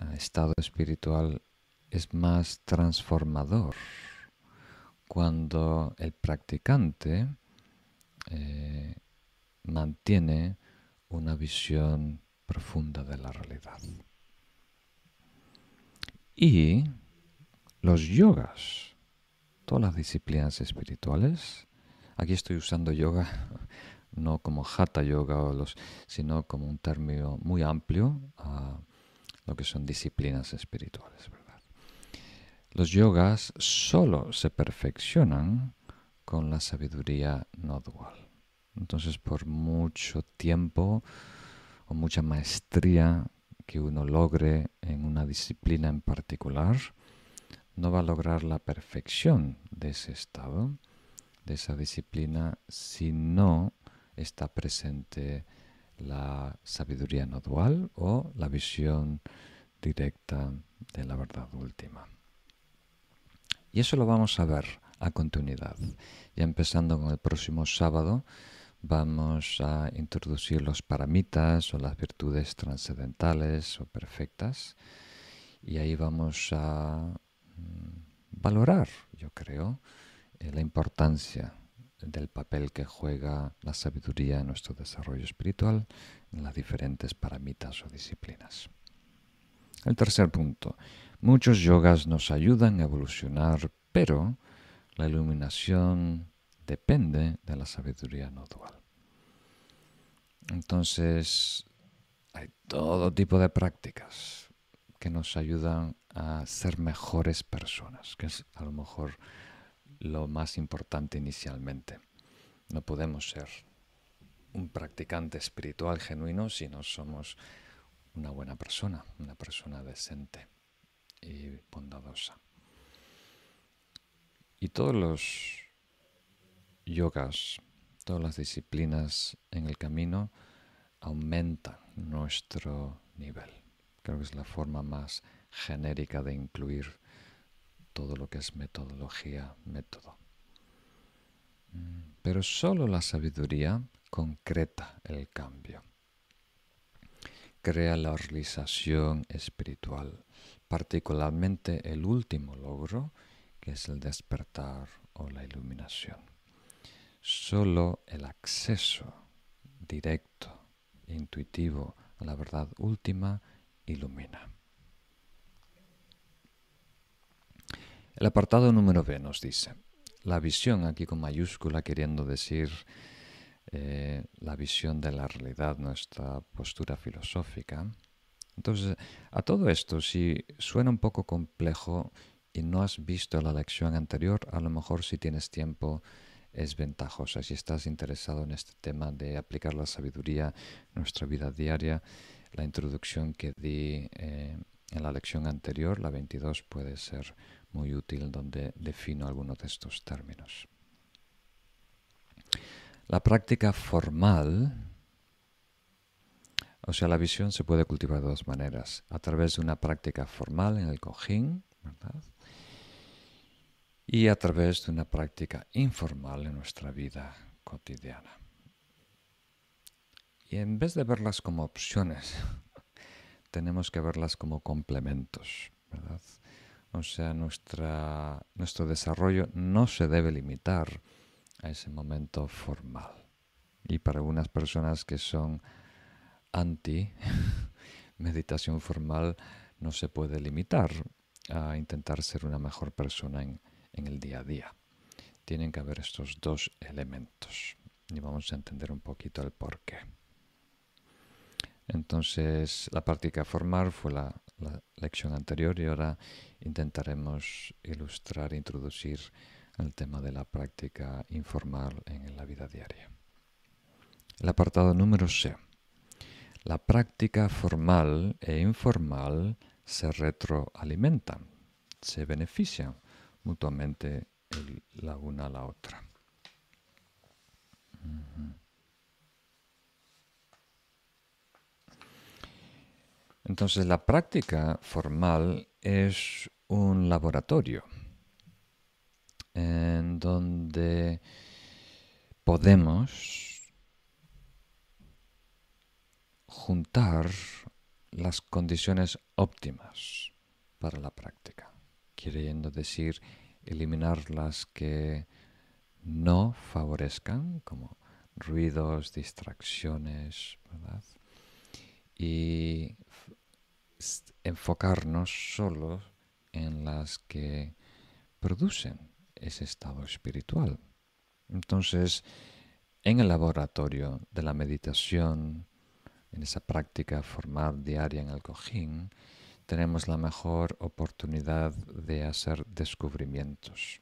A: eh, estado espiritual es más transformador cuando el practicante eh, mantiene una visión profunda de la realidad. Y los yogas, todas las disciplinas espirituales, aquí estoy usando yoga no como hatha yoga, o los, sino como un término muy amplio a lo que son disciplinas espirituales. Los yogas solo se perfeccionan con la sabiduría no dual. Entonces, por mucho tiempo o mucha maestría que uno logre en una disciplina en particular, no va a lograr la perfección de ese estado, de esa disciplina, si no está presente la sabiduría no dual o la visión directa de la verdad última. Y eso lo vamos a ver a continuidad. Ya empezando con el próximo sábado, vamos a introducir los paramitas o las virtudes trascendentales o perfectas. Y ahí vamos a valorar, yo creo, eh, la importancia del papel que juega la sabiduría en nuestro desarrollo espiritual en las diferentes paramitas o disciplinas. El tercer punto. Muchos yogas nos ayudan a evolucionar, pero la iluminación depende de la sabiduría no dual. Entonces, hay todo tipo de prácticas que nos ayudan a ser mejores personas, que es a lo mejor lo más importante inicialmente. No podemos ser un practicante espiritual genuino si no somos una buena persona, una persona decente y bondadosa. Y todos los yogas, todas las disciplinas en el camino aumentan nuestro nivel. Creo que es la forma más genérica de incluir todo lo que es metodología, método. Mm, pero solo la sabiduría concreta el cambio. Crea la realización espiritual, particularmente el último logro, que es el despertar o la iluminación. Solo el acceso directo intuitivo a la verdad última ilumina. El apartado número B nos dice, la visión aquí con mayúscula queriendo decir eh, la visión de la realidad, nuestra postura filosófica. Entonces, a todo esto, si suena un poco complejo y no has visto la lección anterior, a lo mejor si tienes tiempo es ventajosa. Si estás interesado en este tema de aplicar la sabiduría en nuestra vida diaria, la introducción que di eh, en la lección anterior, la 22, puede ser muy útil donde defino algunos de estos términos. La práctica formal, o sea, la visión se puede cultivar de dos maneras. A través de una práctica formal en el cojín. Y a través de una práctica informal en nuestra vida cotidiana. Y en vez de verlas como opciones, tenemos que verlas como complementos. O sea, nuestra, nuestro desarrollo no se debe limitar a ese momento formal. Y para algunas personas que son anti meditación formal, no se puede limitar a intentar ser una mejor persona en, en el día a día. Tienen que haber estos dos elementos. Y vamos a entender un poquito el por qué. Entonces, la práctica formal fue la, lección anterior y ahora intentaremos ilustrar, introducir el tema de la práctica informal en la vida diaria. El apartado número C. La práctica formal e informal se retroalimentan, se benefician mutuamente la una a la otra. Entonces la práctica formal es un laboratorio en donde podemos juntar las condiciones óptimas para la práctica, queriendo decir eliminar las que no favorezcan, como ruidos, distracciones, ¿verdad? y enfocarnos solo en las que producen ese estado espiritual. Entonces, en el laboratorio de la meditación, en esa práctica formal diaria en el cojín, tenemos la mejor oportunidad de hacer descubrimientos,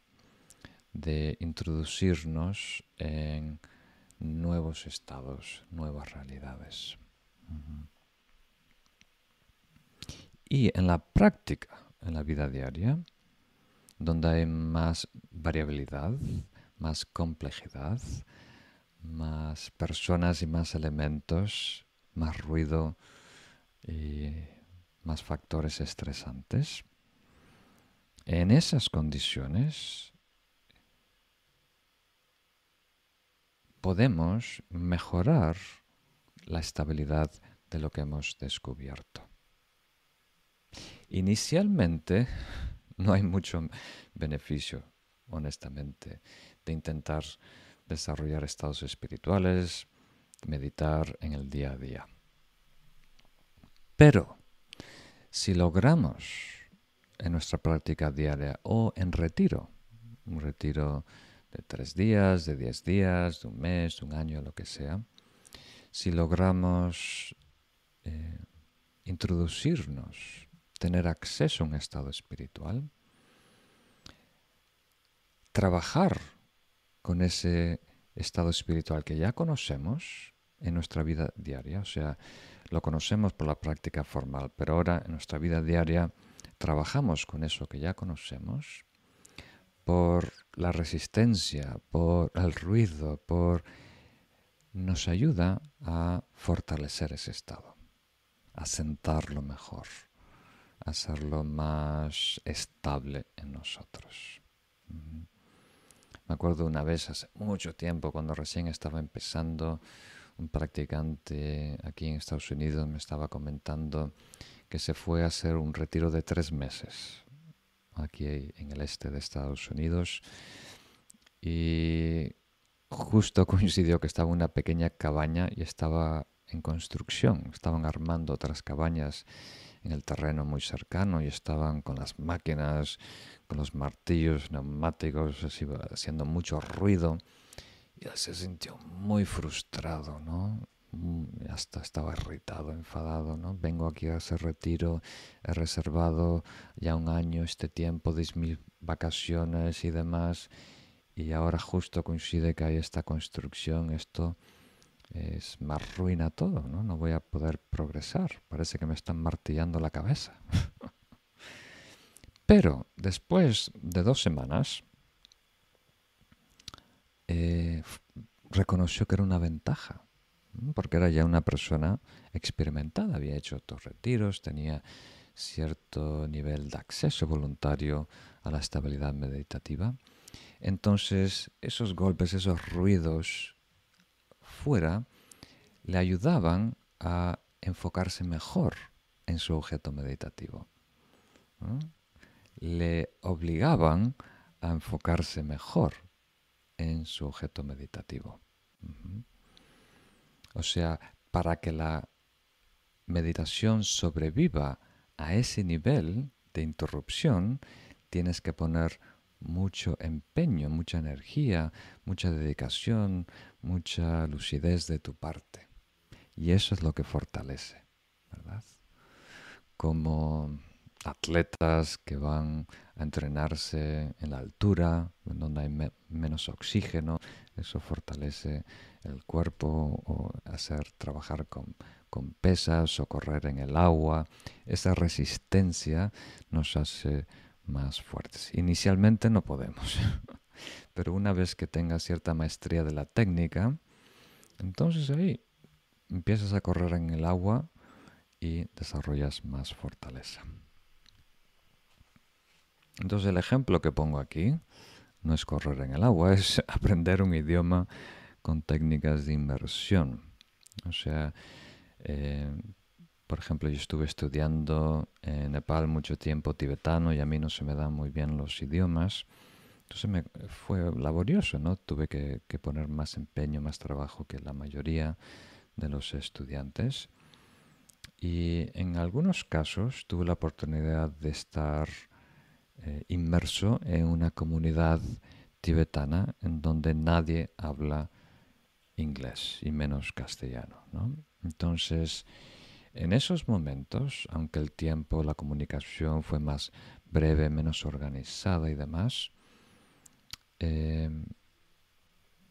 A: de introducirnos en nuevos estados, nuevas realidades. Y en la práctica, en la vida diaria, donde hay más variabilidad, más complejidad, más personas y más elementos, más ruido y más factores estresantes. En esas condiciones podemos mejorar la estabilidad de lo que hemos descubierto. Inicialmente no hay mucho beneficio, honestamente, de intentar desarrollar estados espirituales, meditar en el día a día. Pero si logramos en nuestra práctica diaria o en retiro, un retiro de tres días, de diez días, de un mes, de un año, lo que sea, si logramos eh, introducirnos tener acceso a un estado espiritual, trabajar con ese estado espiritual que ya conocemos en nuestra vida diaria, o sea, lo conocemos por la práctica formal, pero ahora en nuestra vida diaria trabajamos con eso que ya conocemos, por la resistencia, por el ruido, por nos ayuda a fortalecer ese estado, a sentarlo mejor, hacerlo más estable en nosotros. Me acuerdo una vez hace mucho tiempo, cuando recién estaba empezando, un practicante aquí en Estados Unidos me estaba comentando que se fue a hacer un retiro de tres meses aquí en el este de Estados Unidos y justo coincidió que estaba una pequeña cabaña y estaba en construcción, estaban armando otras cabañas en el terreno muy cercano y estaban con las máquinas, con los martillos neumáticos, así, haciendo mucho ruido. Y él se sintió muy frustrado, ¿no? Mm, hasta estaba irritado, enfadado, ¿no? Vengo aquí a hacer retiro, he reservado ya un año este tiempo de mis vacaciones y demás, y ahora justo coincide que hay esta construcción, esto es, me arruina todo, ¿no? No voy a poder progresar. Parece que me están martillando la cabeza. Pero después de dos semanas, eh, reconoció que era una ventaja, porque era ya una persona experimentada, había hecho otros retiros, tenía cierto nivel de acceso voluntario a la estabilidad meditativa. Entonces, esos golpes, esos ruidos fuera le ayudaban a enfocarse mejor en su objeto meditativo. Le obligaban a enfocarse mejor en su objeto meditativo. O sea, para que la meditación sobreviva a ese nivel de interrupción, tienes que poner mucho empeño, mucha energía, mucha dedicación, mucha lucidez de tu parte. Y eso es lo que fortalece, ¿verdad? Como atletas que van a entrenarse en la altura, donde hay menos oxígeno, eso fortalece el cuerpo o hacer trabajar con, con pesas o correr en el agua. Esa resistencia nos hace más fuertes. Inicialmente no podemos, pero una vez que tengas cierta maestría de la técnica, entonces ahí empiezas a correr en el agua y desarrollas más fortaleza. Entonces el ejemplo que pongo aquí no es correr en el agua, es aprender un idioma con técnicas de inmersión. O sea, eh, por ejemplo, yo estuve estudiando en Nepal mucho tiempo tibetano y a mí no se me dan muy bien los idiomas. Entonces me fue laborioso, ¿no? Tuve que, poner más empeño, más trabajo que la mayoría de los estudiantes. Y en algunos casos tuve la oportunidad de estar eh, inmerso en una comunidad tibetana en donde nadie habla inglés y menos castellano, ¿no? Entonces, en esos momentos, aunque el tiempo, la comunicación fue más breve, menos organizada y demás, em,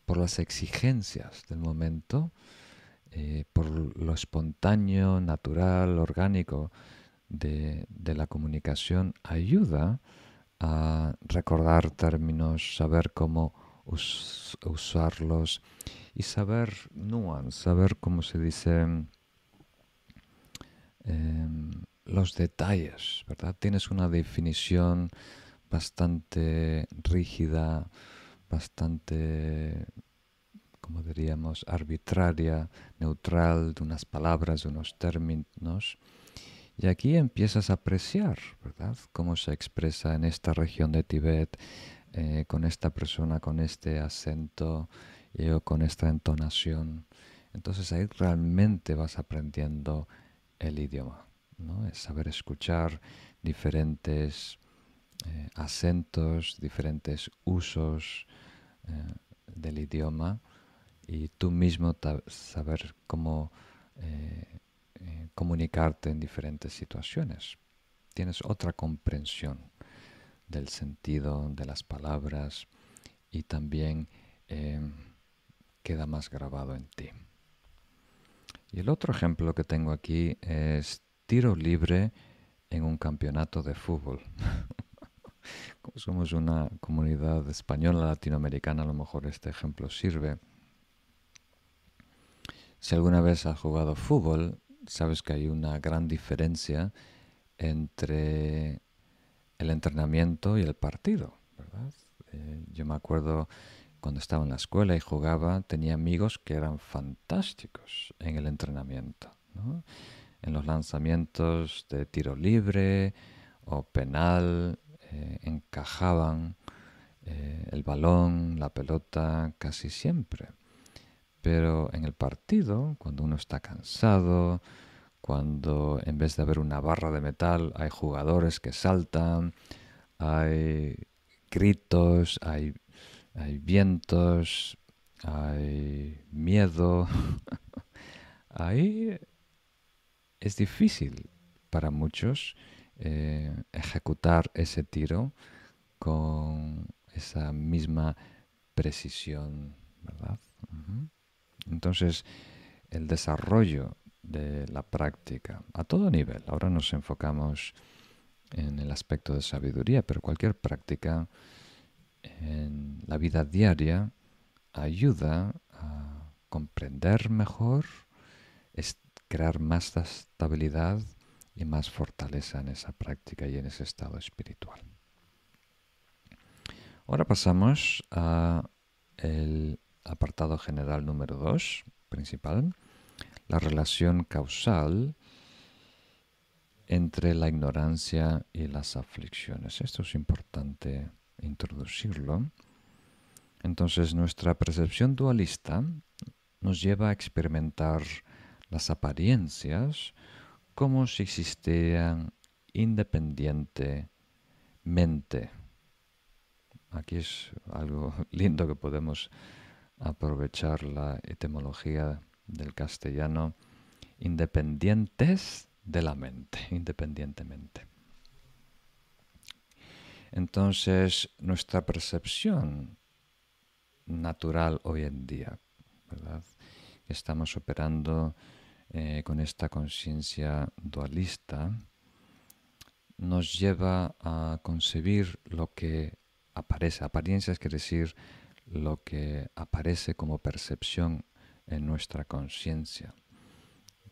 A: por las exigencias del momento, eh, por lo espontáneo, natural, orgánico de, la comunicación, ayuda a recordar términos, saber cómo usarlos y saber nuance, saber cómo se dice Em, los detalles, ¿verdad? Tienes una definición bastante rígida, bastante, como diríamos, arbitraria, neutral de unas palabras, de unos términos. Y aquí empiezas a apreciar, ¿verdad? Cómo se expresa en esta región de Tibet, eh, con esta persona, con este acento y o con esta entonación. Entonces ahí realmente vas aprendiendo el idioma, ¿no? es saber escuchar diferentes eh, acentos, diferentes usos eh, del idioma y tú mismo saber cómo eh, comunicarte en diferentes situaciones. Tienes otra comprensión del sentido de las palabras y también queda más grabado en ti. Y el otro ejemplo que tengo aquí es tiro libre en un campeonato de fútbol. Somos una comunidad española latinoamericana, a lo mejor este ejemplo sirve. Si alguna vez has jugado fútbol, sabes que hay una gran diferencia entre el entrenamiento y el partido. Eh, yo me acuerdo cuando estaba en la escuela y jugaba, tenía amigos que eran fantásticos en el entrenamiento, en los lanzamientos de tiro libre o penal, eh, encajaban eh, el balón, la pelota casi siempre. Pero en el partido, cuando uno está cansado, cuando en vez de haber una barra de metal hay jugadores que saltan, hay gritos, hay, hay vientos, hay miedo, ahí es difícil para muchos eh, ejecutar ese tiro con esa misma precisión, ¿verdad? Entonces, el desarrollo de la práctica a todo nivel, ahora nos enfocamos en el aspecto de sabiduría, pero cualquier práctica en la vida diaria ayuda a comprender mejor, crear más estabilidad y más fortaleza en esa práctica y en ese estado espiritual. Ahora pasamos a el apartado general número 2, principal, la relación causal entre la ignorancia y las aflicciones. Esto es importante introducirlo. Entonces nuestra percepción dualista nos lleva a experimentar las apariencias como si existieran independientemente. Aquí es algo lindo que podemos aprovechar la etimología del castellano, independientes de la mente, independientemente. Entonces, nuestra percepción natural hoy en día, ¿verdad? Estamos operando eh, con esta conciencia dualista, nos lleva a concebir lo que aparece. Apariencias quiere decir lo que aparece como percepción en nuestra conciencia,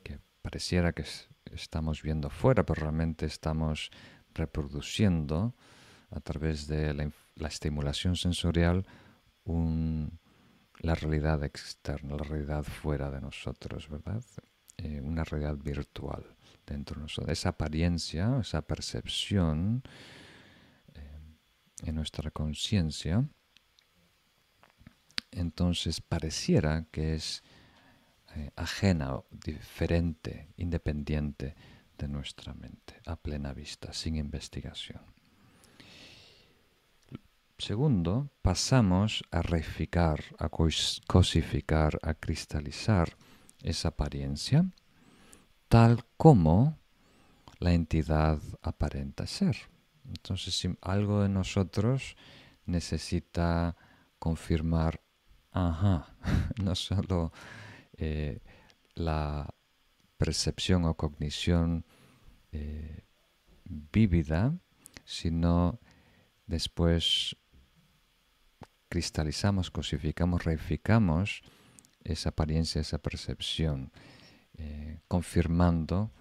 A: que pareciera que estamos viendo fuera, pero realmente estamos reproduciendo a través de la, estimulación sensorial la realidad externa, la realidad fuera de nosotros, ¿verdad? Eh, una realidad virtual dentro de nosotros. Esa apariencia, esa percepción eh, en nuestra conciencia, entonces pareciera que es eh, ajena, diferente, independiente de nuestra mente, a plena vista, sin investigación. Segundo, pasamos a reificar, a cosificar, a cristalizar esa apariencia tal como la entidad aparenta ser. Entonces, si algo de nosotros necesita confirmar, ajá, no solo eh, la percepción o cognición eh, vívida, sino después cristalizamos, cosificamos, reificamos esa apariencia, esa percepción, eh, confirmando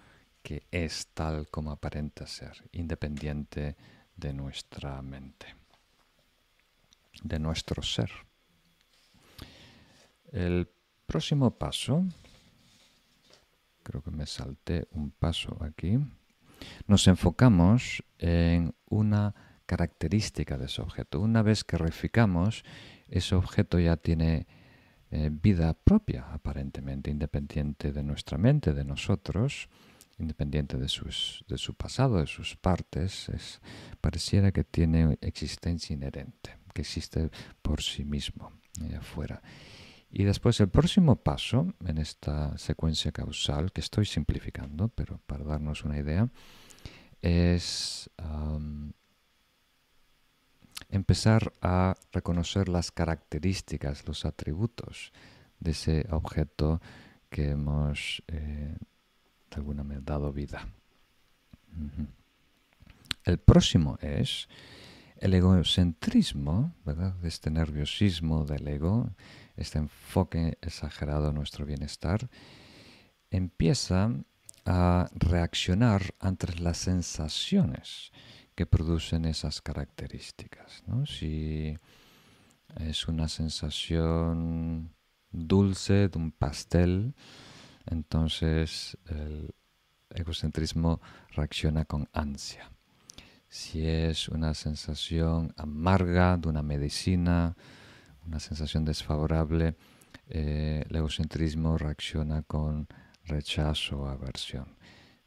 A: que es tal como aparenta ser, independiente de nuestra mente, de nuestro ser. El próximo paso, creo que me salté un paso aquí, nos enfocamos en una característica de ese objeto. Una vez que reificamos, ese objeto ya tiene eh, vida propia, aparentemente, independiente de nuestra mente, de nosotros, independiente de, sus, de su pasado, de sus partes, es, pareciera que tiene existencia inherente, que existe por sí mismo, eh, afuera. Y después el próximo paso en esta secuencia causal, que estoy simplificando, pero para darnos una idea, es empezar a reconocer las características, los atributos de ese objeto que hemos eh, de alguna manera dado vida. El próximo es El egocentrismo, ¿verdad? Este nerviosismo del ego, este enfoque exagerado a nuestro bienestar, empieza a reaccionar ante las sensaciones que producen esas características. Si es una sensación dulce de un pastel, entonces el egocentrismo reacciona con ansia. Si es una sensación amarga de una medicina, una sensación desfavorable, eh, el egocentrismo reacciona con rechazo o aversión.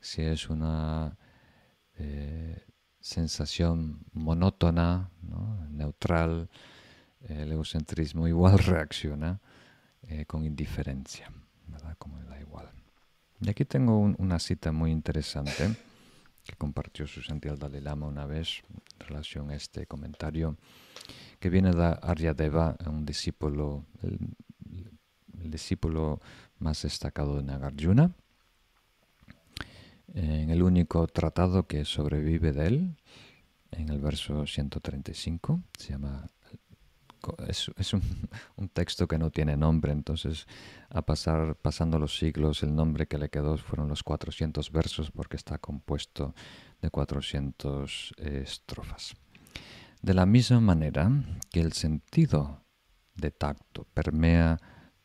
A: Si es una eh, sensación monótona, neutral, el egocentrismo igual reacciona eh, con indiferencia, ¿verdad? Como da igual. Y aquí tengo una cita muy interesante que compartió Susanti Dalai Lama una vez en relación a este comentario, que viene de Aryadeva, un discípulo, el, discípulo más destacado de Nagarjuna, en el único tratado que sobrevive de él, en el verso 135, se llama es, un, texto que no tiene nombre, entonces a pasar, pasando los siglos el nombre que le quedó fueron los 400 versos porque está compuesto de 400 eh, estrofas. De la misma manera que el sentido de tacto permea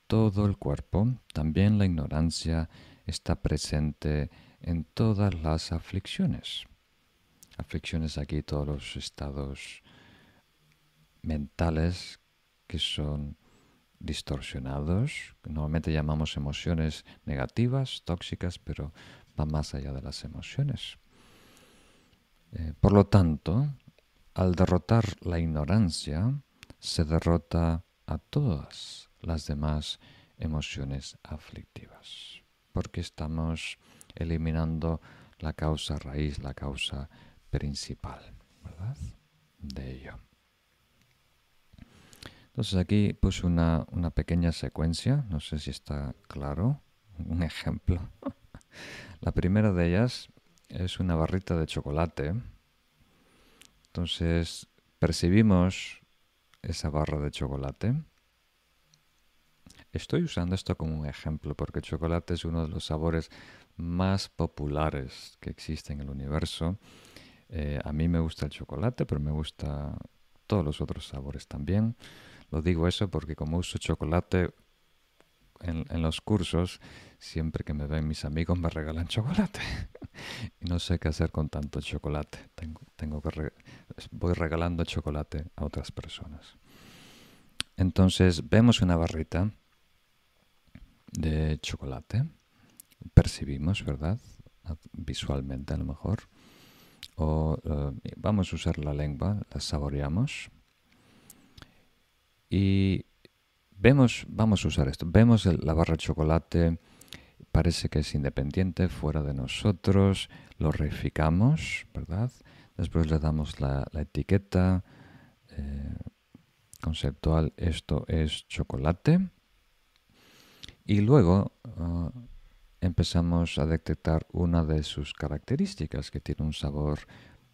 A: todo el cuerpo, también la ignorancia está presente en todas las aflicciones. Aflicciones aquí todos los estados mentales que son distorsionados, normalmente llamamos emociones negativas, tóxicas, pero va más allá de las emociones. Eh, por lo tanto, al derrotar la ignorancia, se derrota a todas las demás emociones aflictivas, porque estamos eliminando la causa raíz, la causa principal, ¿verdad? De ello. Entonces aquí puse una, una pequeña secuencia, no sé si está claro, un ejemplo. La primera de ellas es una barrita de chocolate. Entonces percibimos esa barra de chocolate. Estoy usando esto como un ejemplo porque chocolate es uno de los sabores más populares que existe en el universo. Eh, a mí me gusta el chocolate, pero me gusta todos los otros sabores también. Lo digo eso porque como uso chocolate en, los cursos, siempre que me ven mis amigos me regalan chocolate. y no sé qué hacer con tanto chocolate. Tengo, tengo que voy regalando chocolate a otras personas. Entonces vemos una barrita de chocolate. Percibimos, ¿verdad? Visualmente a lo mejor. O eh, vamos a usar la lengua, la saboreamos y vemos, vamos a usar esto, vemos la barra de chocolate, parece que es independiente, fuera de nosotros, lo reificamos, ¿verdad? Después le damos la, etiqueta eh, conceptual, esto es chocolate. Y luego ah, empezamos a detectar una de sus características, que tiene un sabor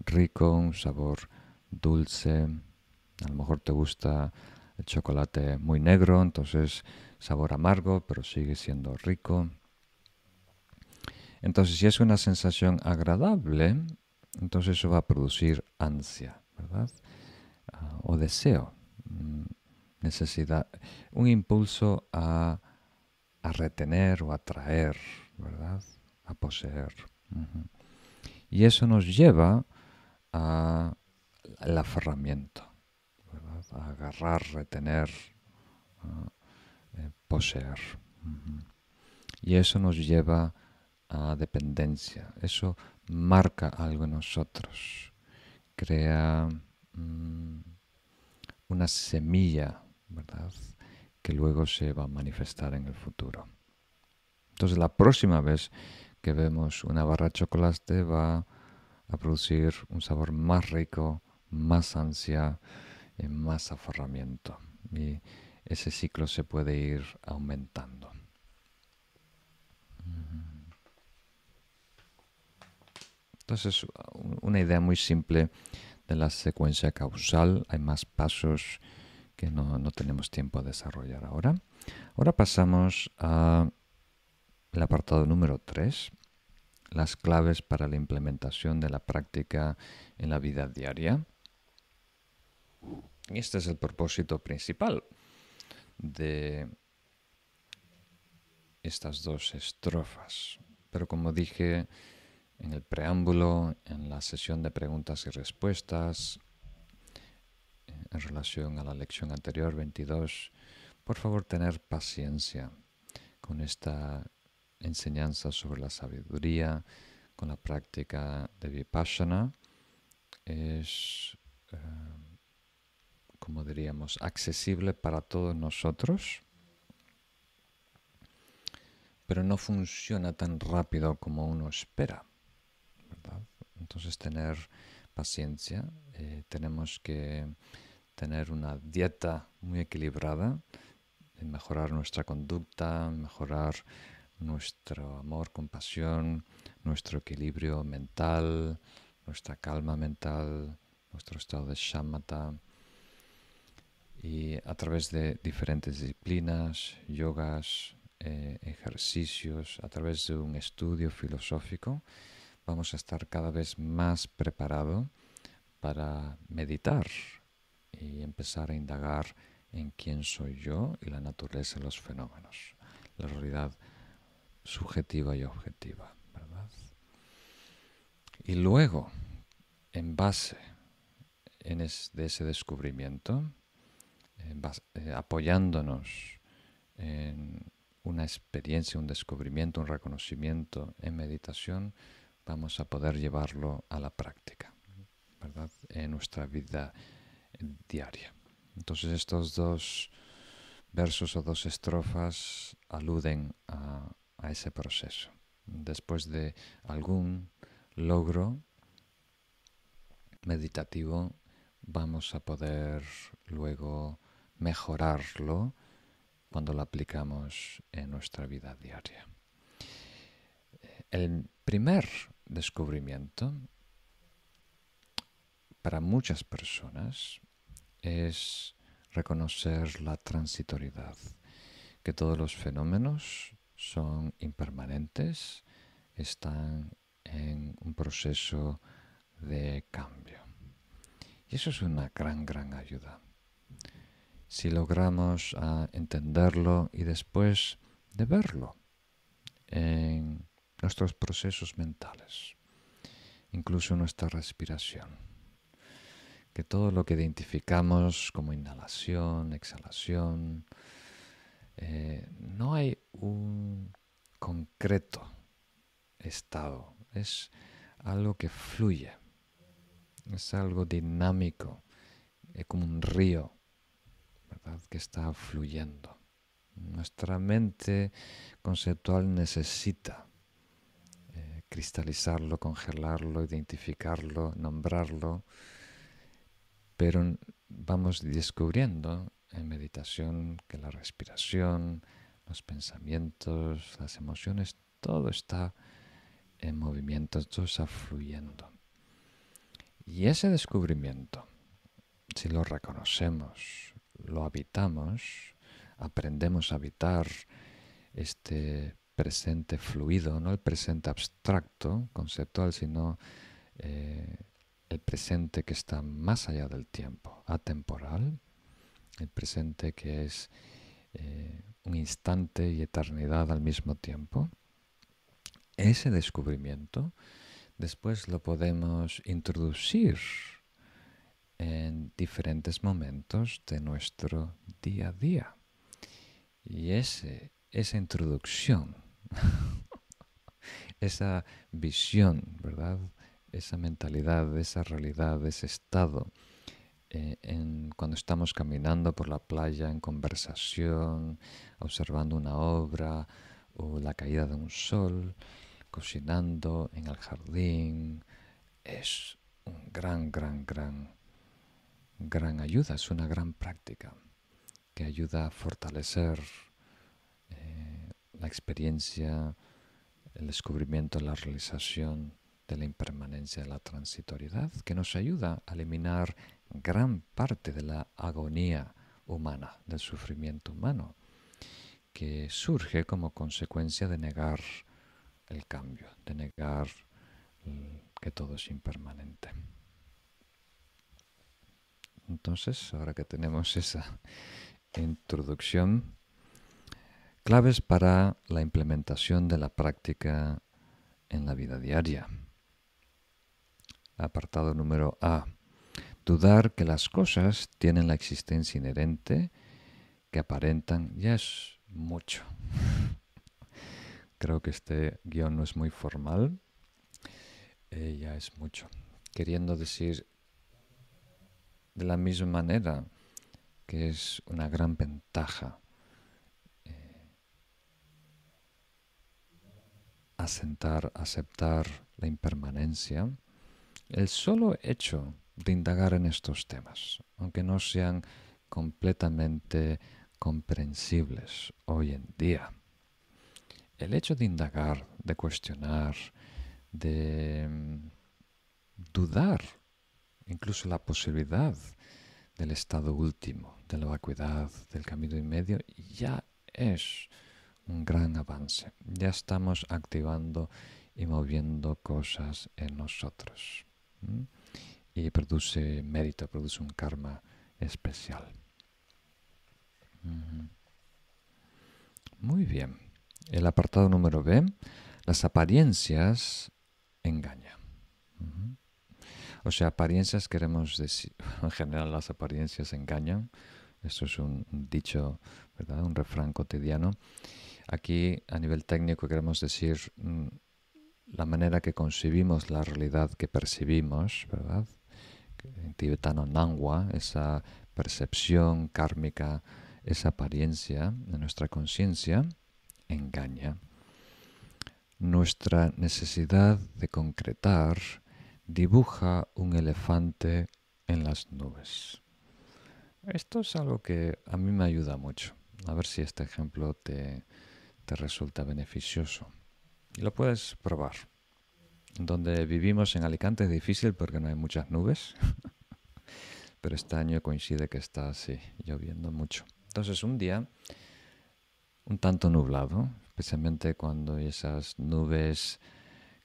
A: rico, un sabor dulce. A lo mejor te gusta el chocolate muy negro, entonces sabor amargo, pero sigue siendo rico. Entonces, si es una sensación agradable, entonces eso va a producir ansia, ¿verdad? Ah, o deseo, mm, necesidad, un impulso a, retener o atraer, ¿verdad? A poseer. Y eso nos lleva al aferramiento agarrar, retener, eh, poseer. Y eso nos lleva a dependencia. Eso marca algo en nosotros. Crea mm, una semilla, ¿verdad? Luego se va a manifestar en el futuro. Entonces la próxima vez que vemos una barra de chocolate va a producir un sabor más rico, más ansia, más aferramiento y ese ciclo se puede ir aumentando. Entonces, una idea muy simple de la secuencia causal. Hay más pasos que no, no tenemos tiempo a desarrollar ahora. Ahora pasamos al apartado número 3, las claves para la implementación de la práctica en la vida diaria. Y este es el propósito principal de estas dos estrofas. Pero como dije en el preámbulo, en la sesión de preguntas y respuestas, en relación a la lección anterior 22, por favor tener paciencia con esta enseñanza sobre la sabiduría, con la práctica de Vipassana. Es, eh, como diríamos, accesible para todos nosotros, pero no funciona tan rápido como uno espera. Entonces tener paciencia, eh, tenemos que tener una dieta muy equilibrada, mejorar nuestra conducta, mejorar nuestro amor, compasión, nuestro equilibrio mental, nuestra calma mental, nuestro estado de shamatha. Y a través de diferentes disciplinas, yogas, eh, ejercicios, a través de un estudio filosófico, vamos a estar cada vez más preparados para meditar y empezar a indagar en quién soy yo y la naturaleza de los fenómenos, la realidad subjetiva y objetiva. Y luego, en base en de ese descubrimiento, eh, apoyándonos en una experiencia, un descubrimiento, un reconocimiento en meditación, vamos a poder llevarlo a la práctica. En nuestra vida diaria. Entonces estos dos versos o dos estrofas aluden a, ese proceso. Después de algún logro meditativo, vamos a poder luego mejorarlo cuando lo aplicamos en nuestra vida diaria. El primer descubrimiento para muchas personas es reconocer la transitoriedad, que todos los fenómenos son impermanentes, están en un proceso de cambio. Y eso es una gran, gran ayuda. Si logramos ah, entenderlo y después de verlo en nuestros procesos mentales, incluso nuestra respiración que todo lo que identificamos como inhalación, exhalación, eh, no hay un concreto estado, es algo que fluye, es algo dinámico, es como un río, ¿verdad? Que está fluyendo. Nuestra mente conceptual necesita eh, cristalizarlo, congelarlo, identificarlo, nombrarlo, pero vamos descubriendo en meditación que la respiración, los pensamientos, las emociones, todo está en movimiento, todo está fluyendo. Y ese descubrimiento, si lo reconocemos, lo habitamos, aprendemos a habitar este presente fluido, no el presente abstracto, conceptual, sino eh, el presente que está más allá del tiempo, atemporal, el presente que es eh, un instante y eternidad al mismo tiempo, ese descubrimiento después lo podemos introducir en diferentes momentos de nuestro día a día. Y ese, esa introducción, esa visión, ¿verdad? Esa mentalidad, esa realidad, ese estado, eh, en, cuando estamos caminando por la playa en conversación, observando una obra o la caída de un sol, cocinando en el jardín, es un gran, gran, gran, gran ayuda, es una gran práctica que ayuda a fortalecer eh, la experiencia, el descubrimiento, la realización de la impermanencia de la transitoriedad, que nos ayuda a eliminar gran parte de la agonía humana, del sufrimiento humano, que surge como consecuencia de negar el cambio, de negar que todo es impermanente. Entonces, ahora que tenemos esa introducción, claves para la implementación de la práctica en la vida diaria. Apartado número A. Dudar que las cosas tienen la existencia inherente que aparentan ya es mucho. Creo que este guion no es muy formal, eh, ya es mucho. Queriendo decir de la misma manera que es una gran ventaja eh, asentar, aceptar la impermanencia, el solo hecho de indagar en estos temas, aunque no sean completamente comprensibles hoy en día. El hecho de indagar, de cuestionar, de mm, dudar incluso la posibilidad del estado último, de la vacuidad, del camino en medio, ya es un gran avance. Ya estamos activando y moviendo cosas en nosotros. Y produce mérito, produce un karma especial. Muy bien. El apartado número B, las apariencias engañan. O sea, apariencias queremos decir, en general las apariencias engañan. Esto es un, dicho, ¿verdad? Un refrán cotidiano. Aquí, a nivel técnico, queremos decir mm, la manera que concebimos la realidad que percibimos, ¿verdad? En tibetano nangwa, esa percepción kármica, esa apariencia de nuestra conciencia, engaña. Nuestra necesidad de concretar dibuja un elefante en las nubes. Esto es algo que a mí me ayuda mucho. A ver si este ejemplo te, te resulta beneficioso. Y lo puedes probar. Donde vivimos en Alicante es difícil porque no hay muchas nubes. Pero este año coincide que está así, lloviendo mucho. Entonces un día un tanto nublado, especialmente cuando esas nubes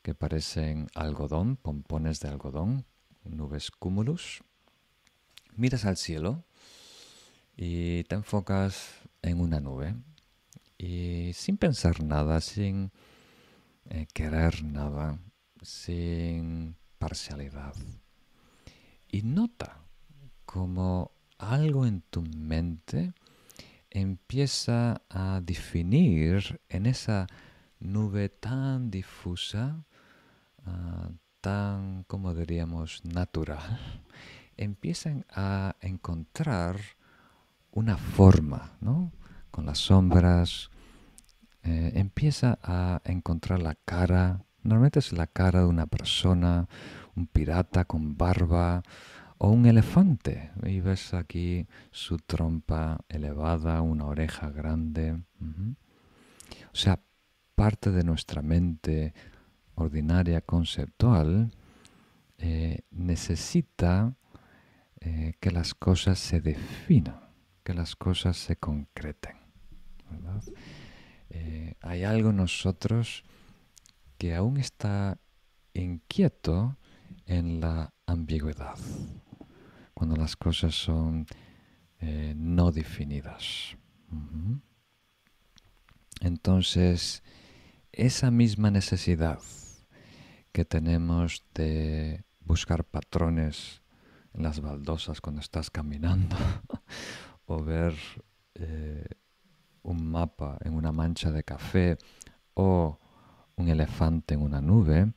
A: que parecen algodón, pompones de algodón, nubes cúmulus. Miras al cielo y te enfocas en una nube y sin pensar nada, sin eh, querer nada, sin parcialidad. Y nota como algo en tu mente empieza a definir en esa nube tan difusa Ah, tan, como diríamos, natural, empiezan a encontrar una forma, ¿no? Con las sombras, eh, empieza a encontrar la cara, normalmente es la cara de una persona, un pirata con barba o un elefante. Y ves aquí su trompa elevada, una oreja grande. O sea, parte de nuestra mente ordinaria conceptual eh, necesita eh, que las cosas se definan, que las cosas se concreten. Eh, hay algo en nosotros que aún está inquieto en la ambigüedad, cuando las cosas son no definidas. Entonces, esa misma necesidad que tenemos de buscar patrones en las baldosas cuando estás caminando o ver eh, un mapa en una mancha de café o un elefante en una nube,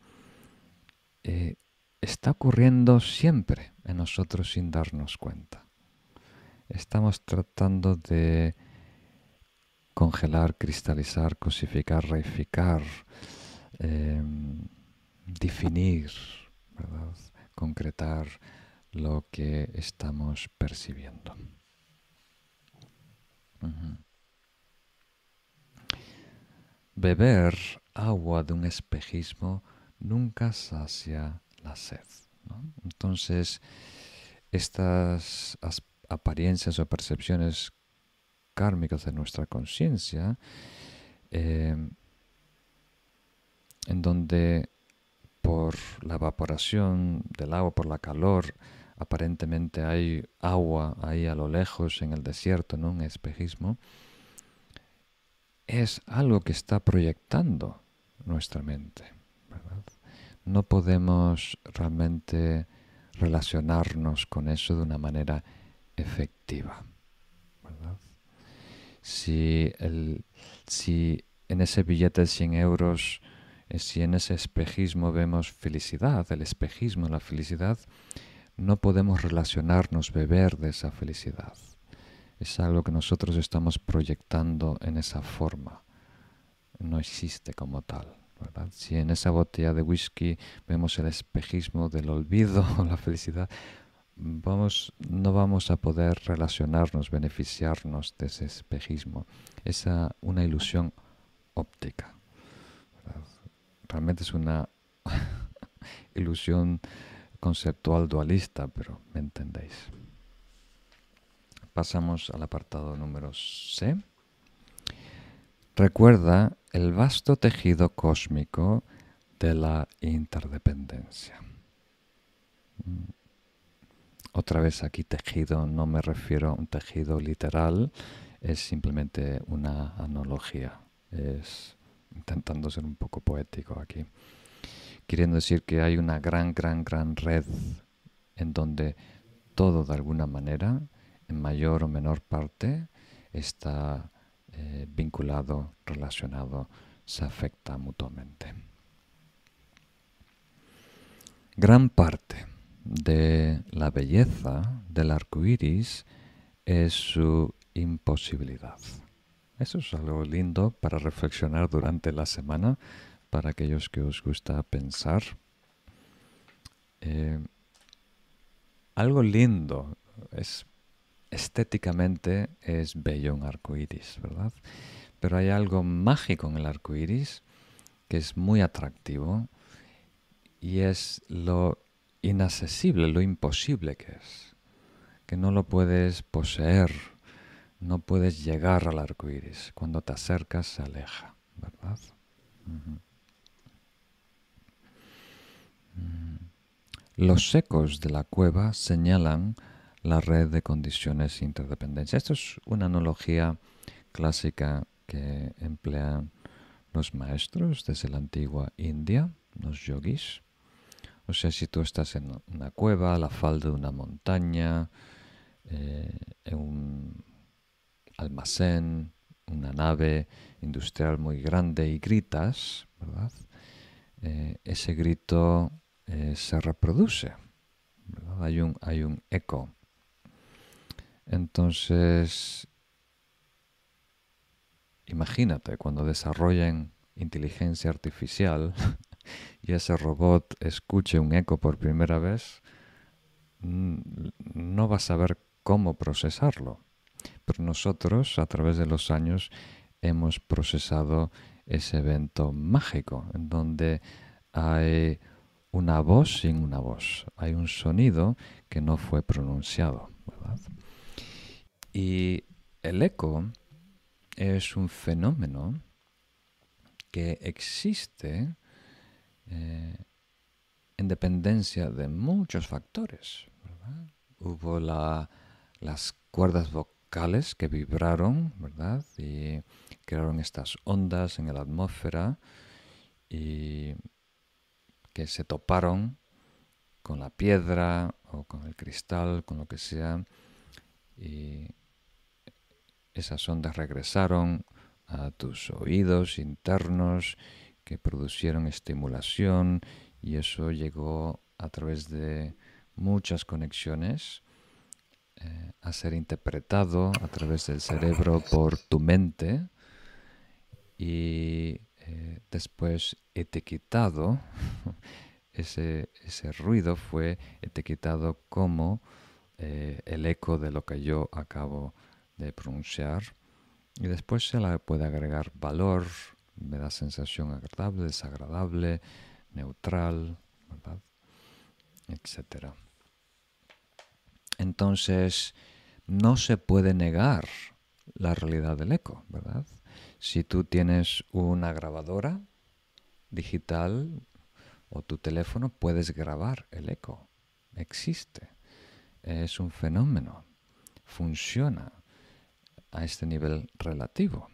A: eh, está ocurriendo siempre en nosotros sin darnos cuenta. Estamos tratando de congelar, cristalizar, cosificar, reificar, em, definir, concretar lo que estamos percibiendo. Beber agua de un espejismo nunca sacia la sed. Entonces, estas apariencias o percepciones kármicas de nuestra conciencia, eh, en donde por la evaporación del agua, por la calor, aparentemente hay agua ahí a lo lejos en el desierto, ¿no? un espejismo, es algo que está proyectando nuestra mente. No podemos realmente relacionarnos con eso de una manera efectiva. Si, el, si en ese billete de 100 euros, eh, si en ese espejismo vemos felicidad, el espejismo, la felicidad, no podemos relacionarnos, beber de esa felicidad. Es algo que nosotros estamos proyectando en esa forma. No existe como tal. Si en esa botella de whisky vemos el espejismo del olvido o la felicidad, vamos, no vamos a poder relacionarnos, beneficiarnos de ese espejismo. Es una ilusión óptica. Realmente es una ilusión conceptual dualista, pero me entendéis. Pasamos al apartado número C. Recuerda el vasto tejido cósmico de la interdependencia. Mm. Otra vez aquí tejido no me refiero a un tejido literal, es simplemente una analogía. Es intentando ser un poco poético aquí queriendo decir que hay una gran, gran, gran red en donde todo de alguna manera, en mayor o menor parte, está eh, vinculado, relacionado, se afecta mutuamente. Gran parte de la belleza del arco iris es su imposibilidad. Eso es algo lindo para reflexionar durante la semana para aquellos que os gusta pensar. Eh, algo lindo, es estéticamente es bello un arco iris, ¿verdad? Pero hay algo mágico en el arco iris que es muy atractivo y es lo inaccesible, lo imposible que es. Que no lo puedes poseer, no puedes llegar al arco iris. Cuando te acercas se aleja, ¿verdad? Los ecos de la cueva señalan la red de condiciones interdependencia. Esto es una analogía clásica que emplean los maestros desde la antigua India, los yogis. O sea, si tú estás en una cueva, a la falda de una montaña, eh, en un almacén, una nave industrial muy grande y gritas. Eh, ese grito eh, se reproduce. Hay un, hay un eco. Entonces, imagínate cuando desarrollen inteligencia artificial y ese robot escuche un eco por primera vez, no va a saber cómo procesarlo. Pero nosotros, a través de los años, hemos procesado ese evento mágico en donde hay una voz sin una voz. Hay un sonido que no fue pronunciado. Y el eco es un fenómeno que existe eh, en dependencia de muchos factores. Hubo las cuerdas vocales que vibraron, ¿verdad? Y crearon estas ondas en la atmósfera y que se toparon con la piedra o con el cristal, con lo que sea, esas ondas regresaron a tus oídos internos que producieron estimulación y eso llegó a través de muchas conexiones eh, a ser interpretado a través del cerebro por tu mente y eh, después etiquetado, ese, ese, ruido fue etiquetado como eh, el eco de lo que yo acabo de pronunciar y después se le puede agregar valor, me da sensación agradable, desagradable, neutral, ¿verdad? etcétera. Entonces, no se puede negar la realidad del eco, ¿verdad? Si tú tienes una grabadora digital o tu teléfono, puedes grabar el eco. Existe. Es un fenómeno. Funciona a este nivel relativo.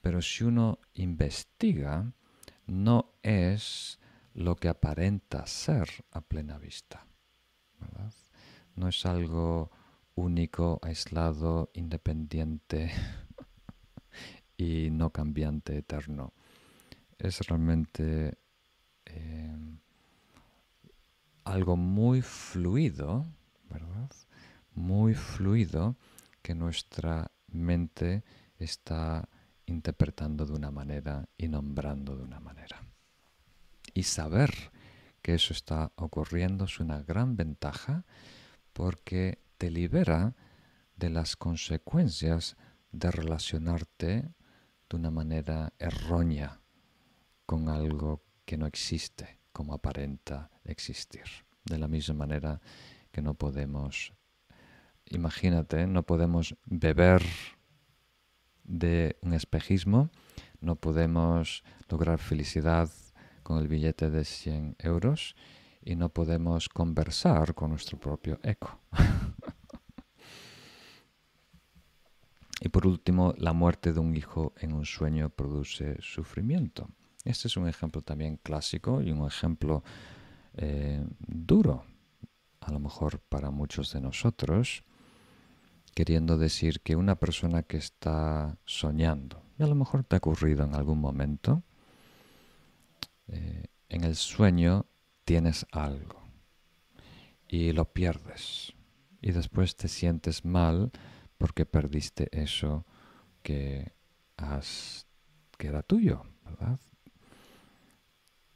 A: Pero si uno investiga, no es lo que aparenta ser a plena vista. No es algo único, aislado, independiente y no cambiante, eterno. Es realmente eh, algo muy fluido, ¿verdad? Muy fluido que nuestra mente está interpretando de una manera y nombrando de una manera. Y saber que eso está ocurriendo es una gran ventaja porque te libera de las consecuencias de relacionarte de una manera errónea con algo que no existe como aparenta existir. De la misma manera que no podemos, imagínate, no podemos beber de un espejismo, no podemos lograr felicidad con el billete de 100 euros y no podemos conversar con nuestro propio eco. y por último, la muerte de un hijo en un sueño produce sufrimiento. Este es un ejemplo también clásico y un ejemplo eh, duro, a lo mejor para muchos de nosotros, queriendo decir que una persona que está soñando, y a lo mejor te ha ocurrido en algún momento, eh, en el sueño tienes algo y lo pierdes y después te sientes mal porque perdiste eso que has que era tuyo, ¿verdad?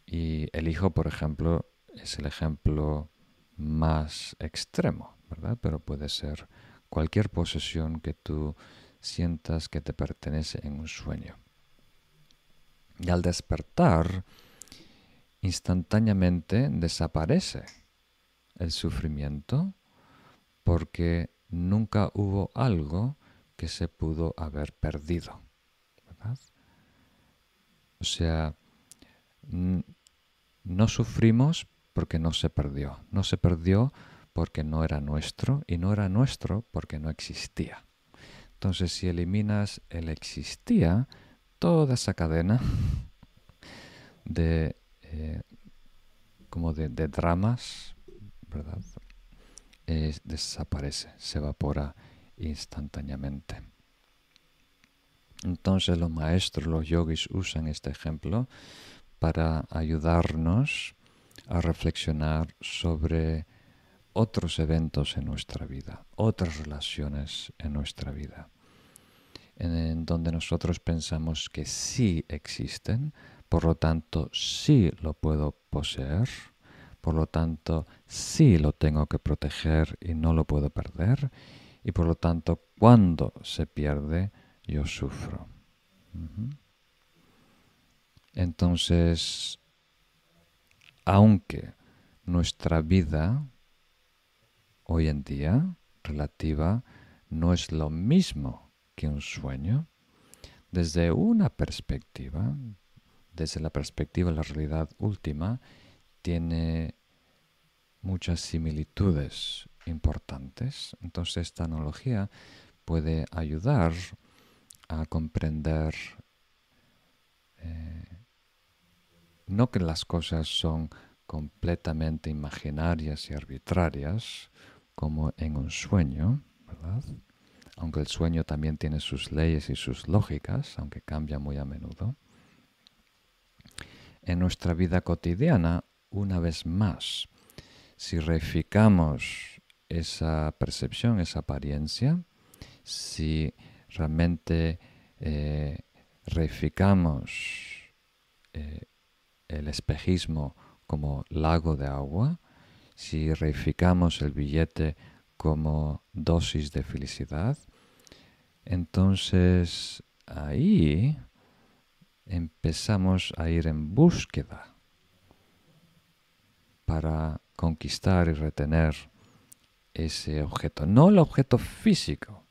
A: Y el hijo, por ejemplo, es el ejemplo más extremo, ¿verdad? Pero puede ser cualquier posesión que tú sientas que te pertenece en un sueño. Y al despertar, instantáneamente desaparece el sufrimiento porque nunca hubo algo que se pudo haber perdido. O sea, no sufrimos porque no se perdió. No se perdió porque no era nuestro y no era nuestro porque no existía. Entonces, si eliminas el existía, toda esa cadena de eh, como de, dramas, desaparece, se evapora instantáneamente. Entonces los maestros, los yogis usan este ejemplo para ayudarnos a reflexionar sobre otros eventos en nuestra vida, otras relaciones en nuestra vida, en donde nosotros pensamos que sí existen, por lo tanto sí lo puedo poseer, por lo tanto sí lo tengo que proteger y no lo puedo perder, y por lo tanto cuando se pierde yo sufro. Entonces, aunque nuestra vida hoy en día relativa no es lo mismo que un sueño, desde una perspectiva, desde la perspectiva de la realidad última, tiene muchas similitudes importantes. Entonces esta analogía puede ayudar a comprender eh, no que las cosas son completamente imaginarias y arbitrarias, como en un sueño, ¿verdad? Aunque el sueño también tiene sus leyes y sus lógicas, aunque cambia muy a menudo en nuestra vida cotidiana una vez más. Si reificamos esa percepción, esa apariencia, si realmente eh, reificamos eh, el espejismo como lago de agua, si reificamos el billete como dosis de felicidad, entonces ahí empezamos a ir en búsqueda para conquistar y retener ese objeto. No el objeto físico,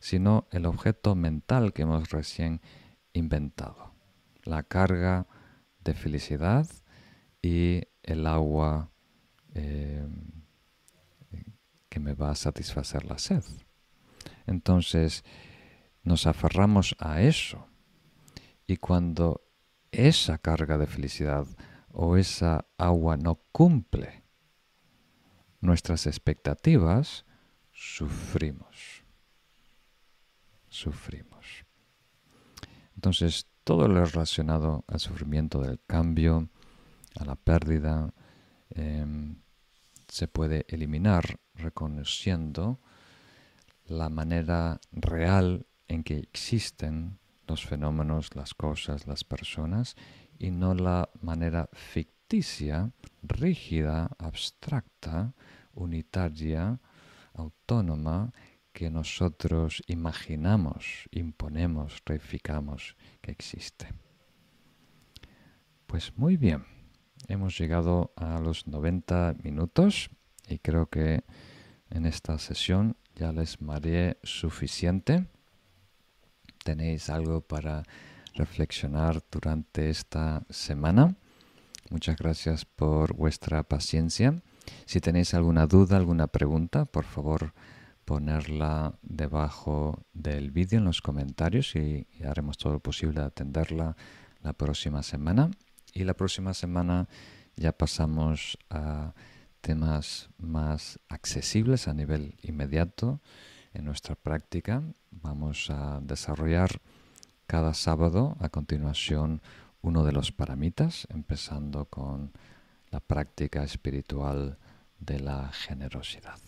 A: sino el objeto mental que hemos recién inventado. La carga de felicidad y el agua eh, que me va a satisfacer la sed. Entonces nos aferramos a eso y cuando esa carga de felicidad o esa agua no cumple nuestras expectativas, sufrimos. Sufrimos. Entonces, todo lo relacionado al sufrimiento del cambio, a la pérdida, em, se puede eliminar reconociendo la manera real en que existen los fenómenos, las cosas, las personas, y no la manera ficticia, rígida, abstracta, unitaria, autónoma, que nosotros imaginamos, imponemos, reificamos que existe. Pues muy bien, hemos llegado a los 90 minutos y creo que en esta sesión ya les mareé suficiente. ¿Tenéis algo para reflexionar durante esta semana? Muchas gracias por vuestra paciencia. Si tenéis alguna duda, alguna pregunta, por favor ponerla debajo del vídeo en los comentarios y, haremos todo lo posible de atenderla la próxima semana. Y la próxima semana ya pasamos a temas más accesibles a nivel inmediato en nuestra práctica. Vamos a desarrollar cada sábado a continuación uno de los paramitas, empezando con la práctica espiritual de la generosidad.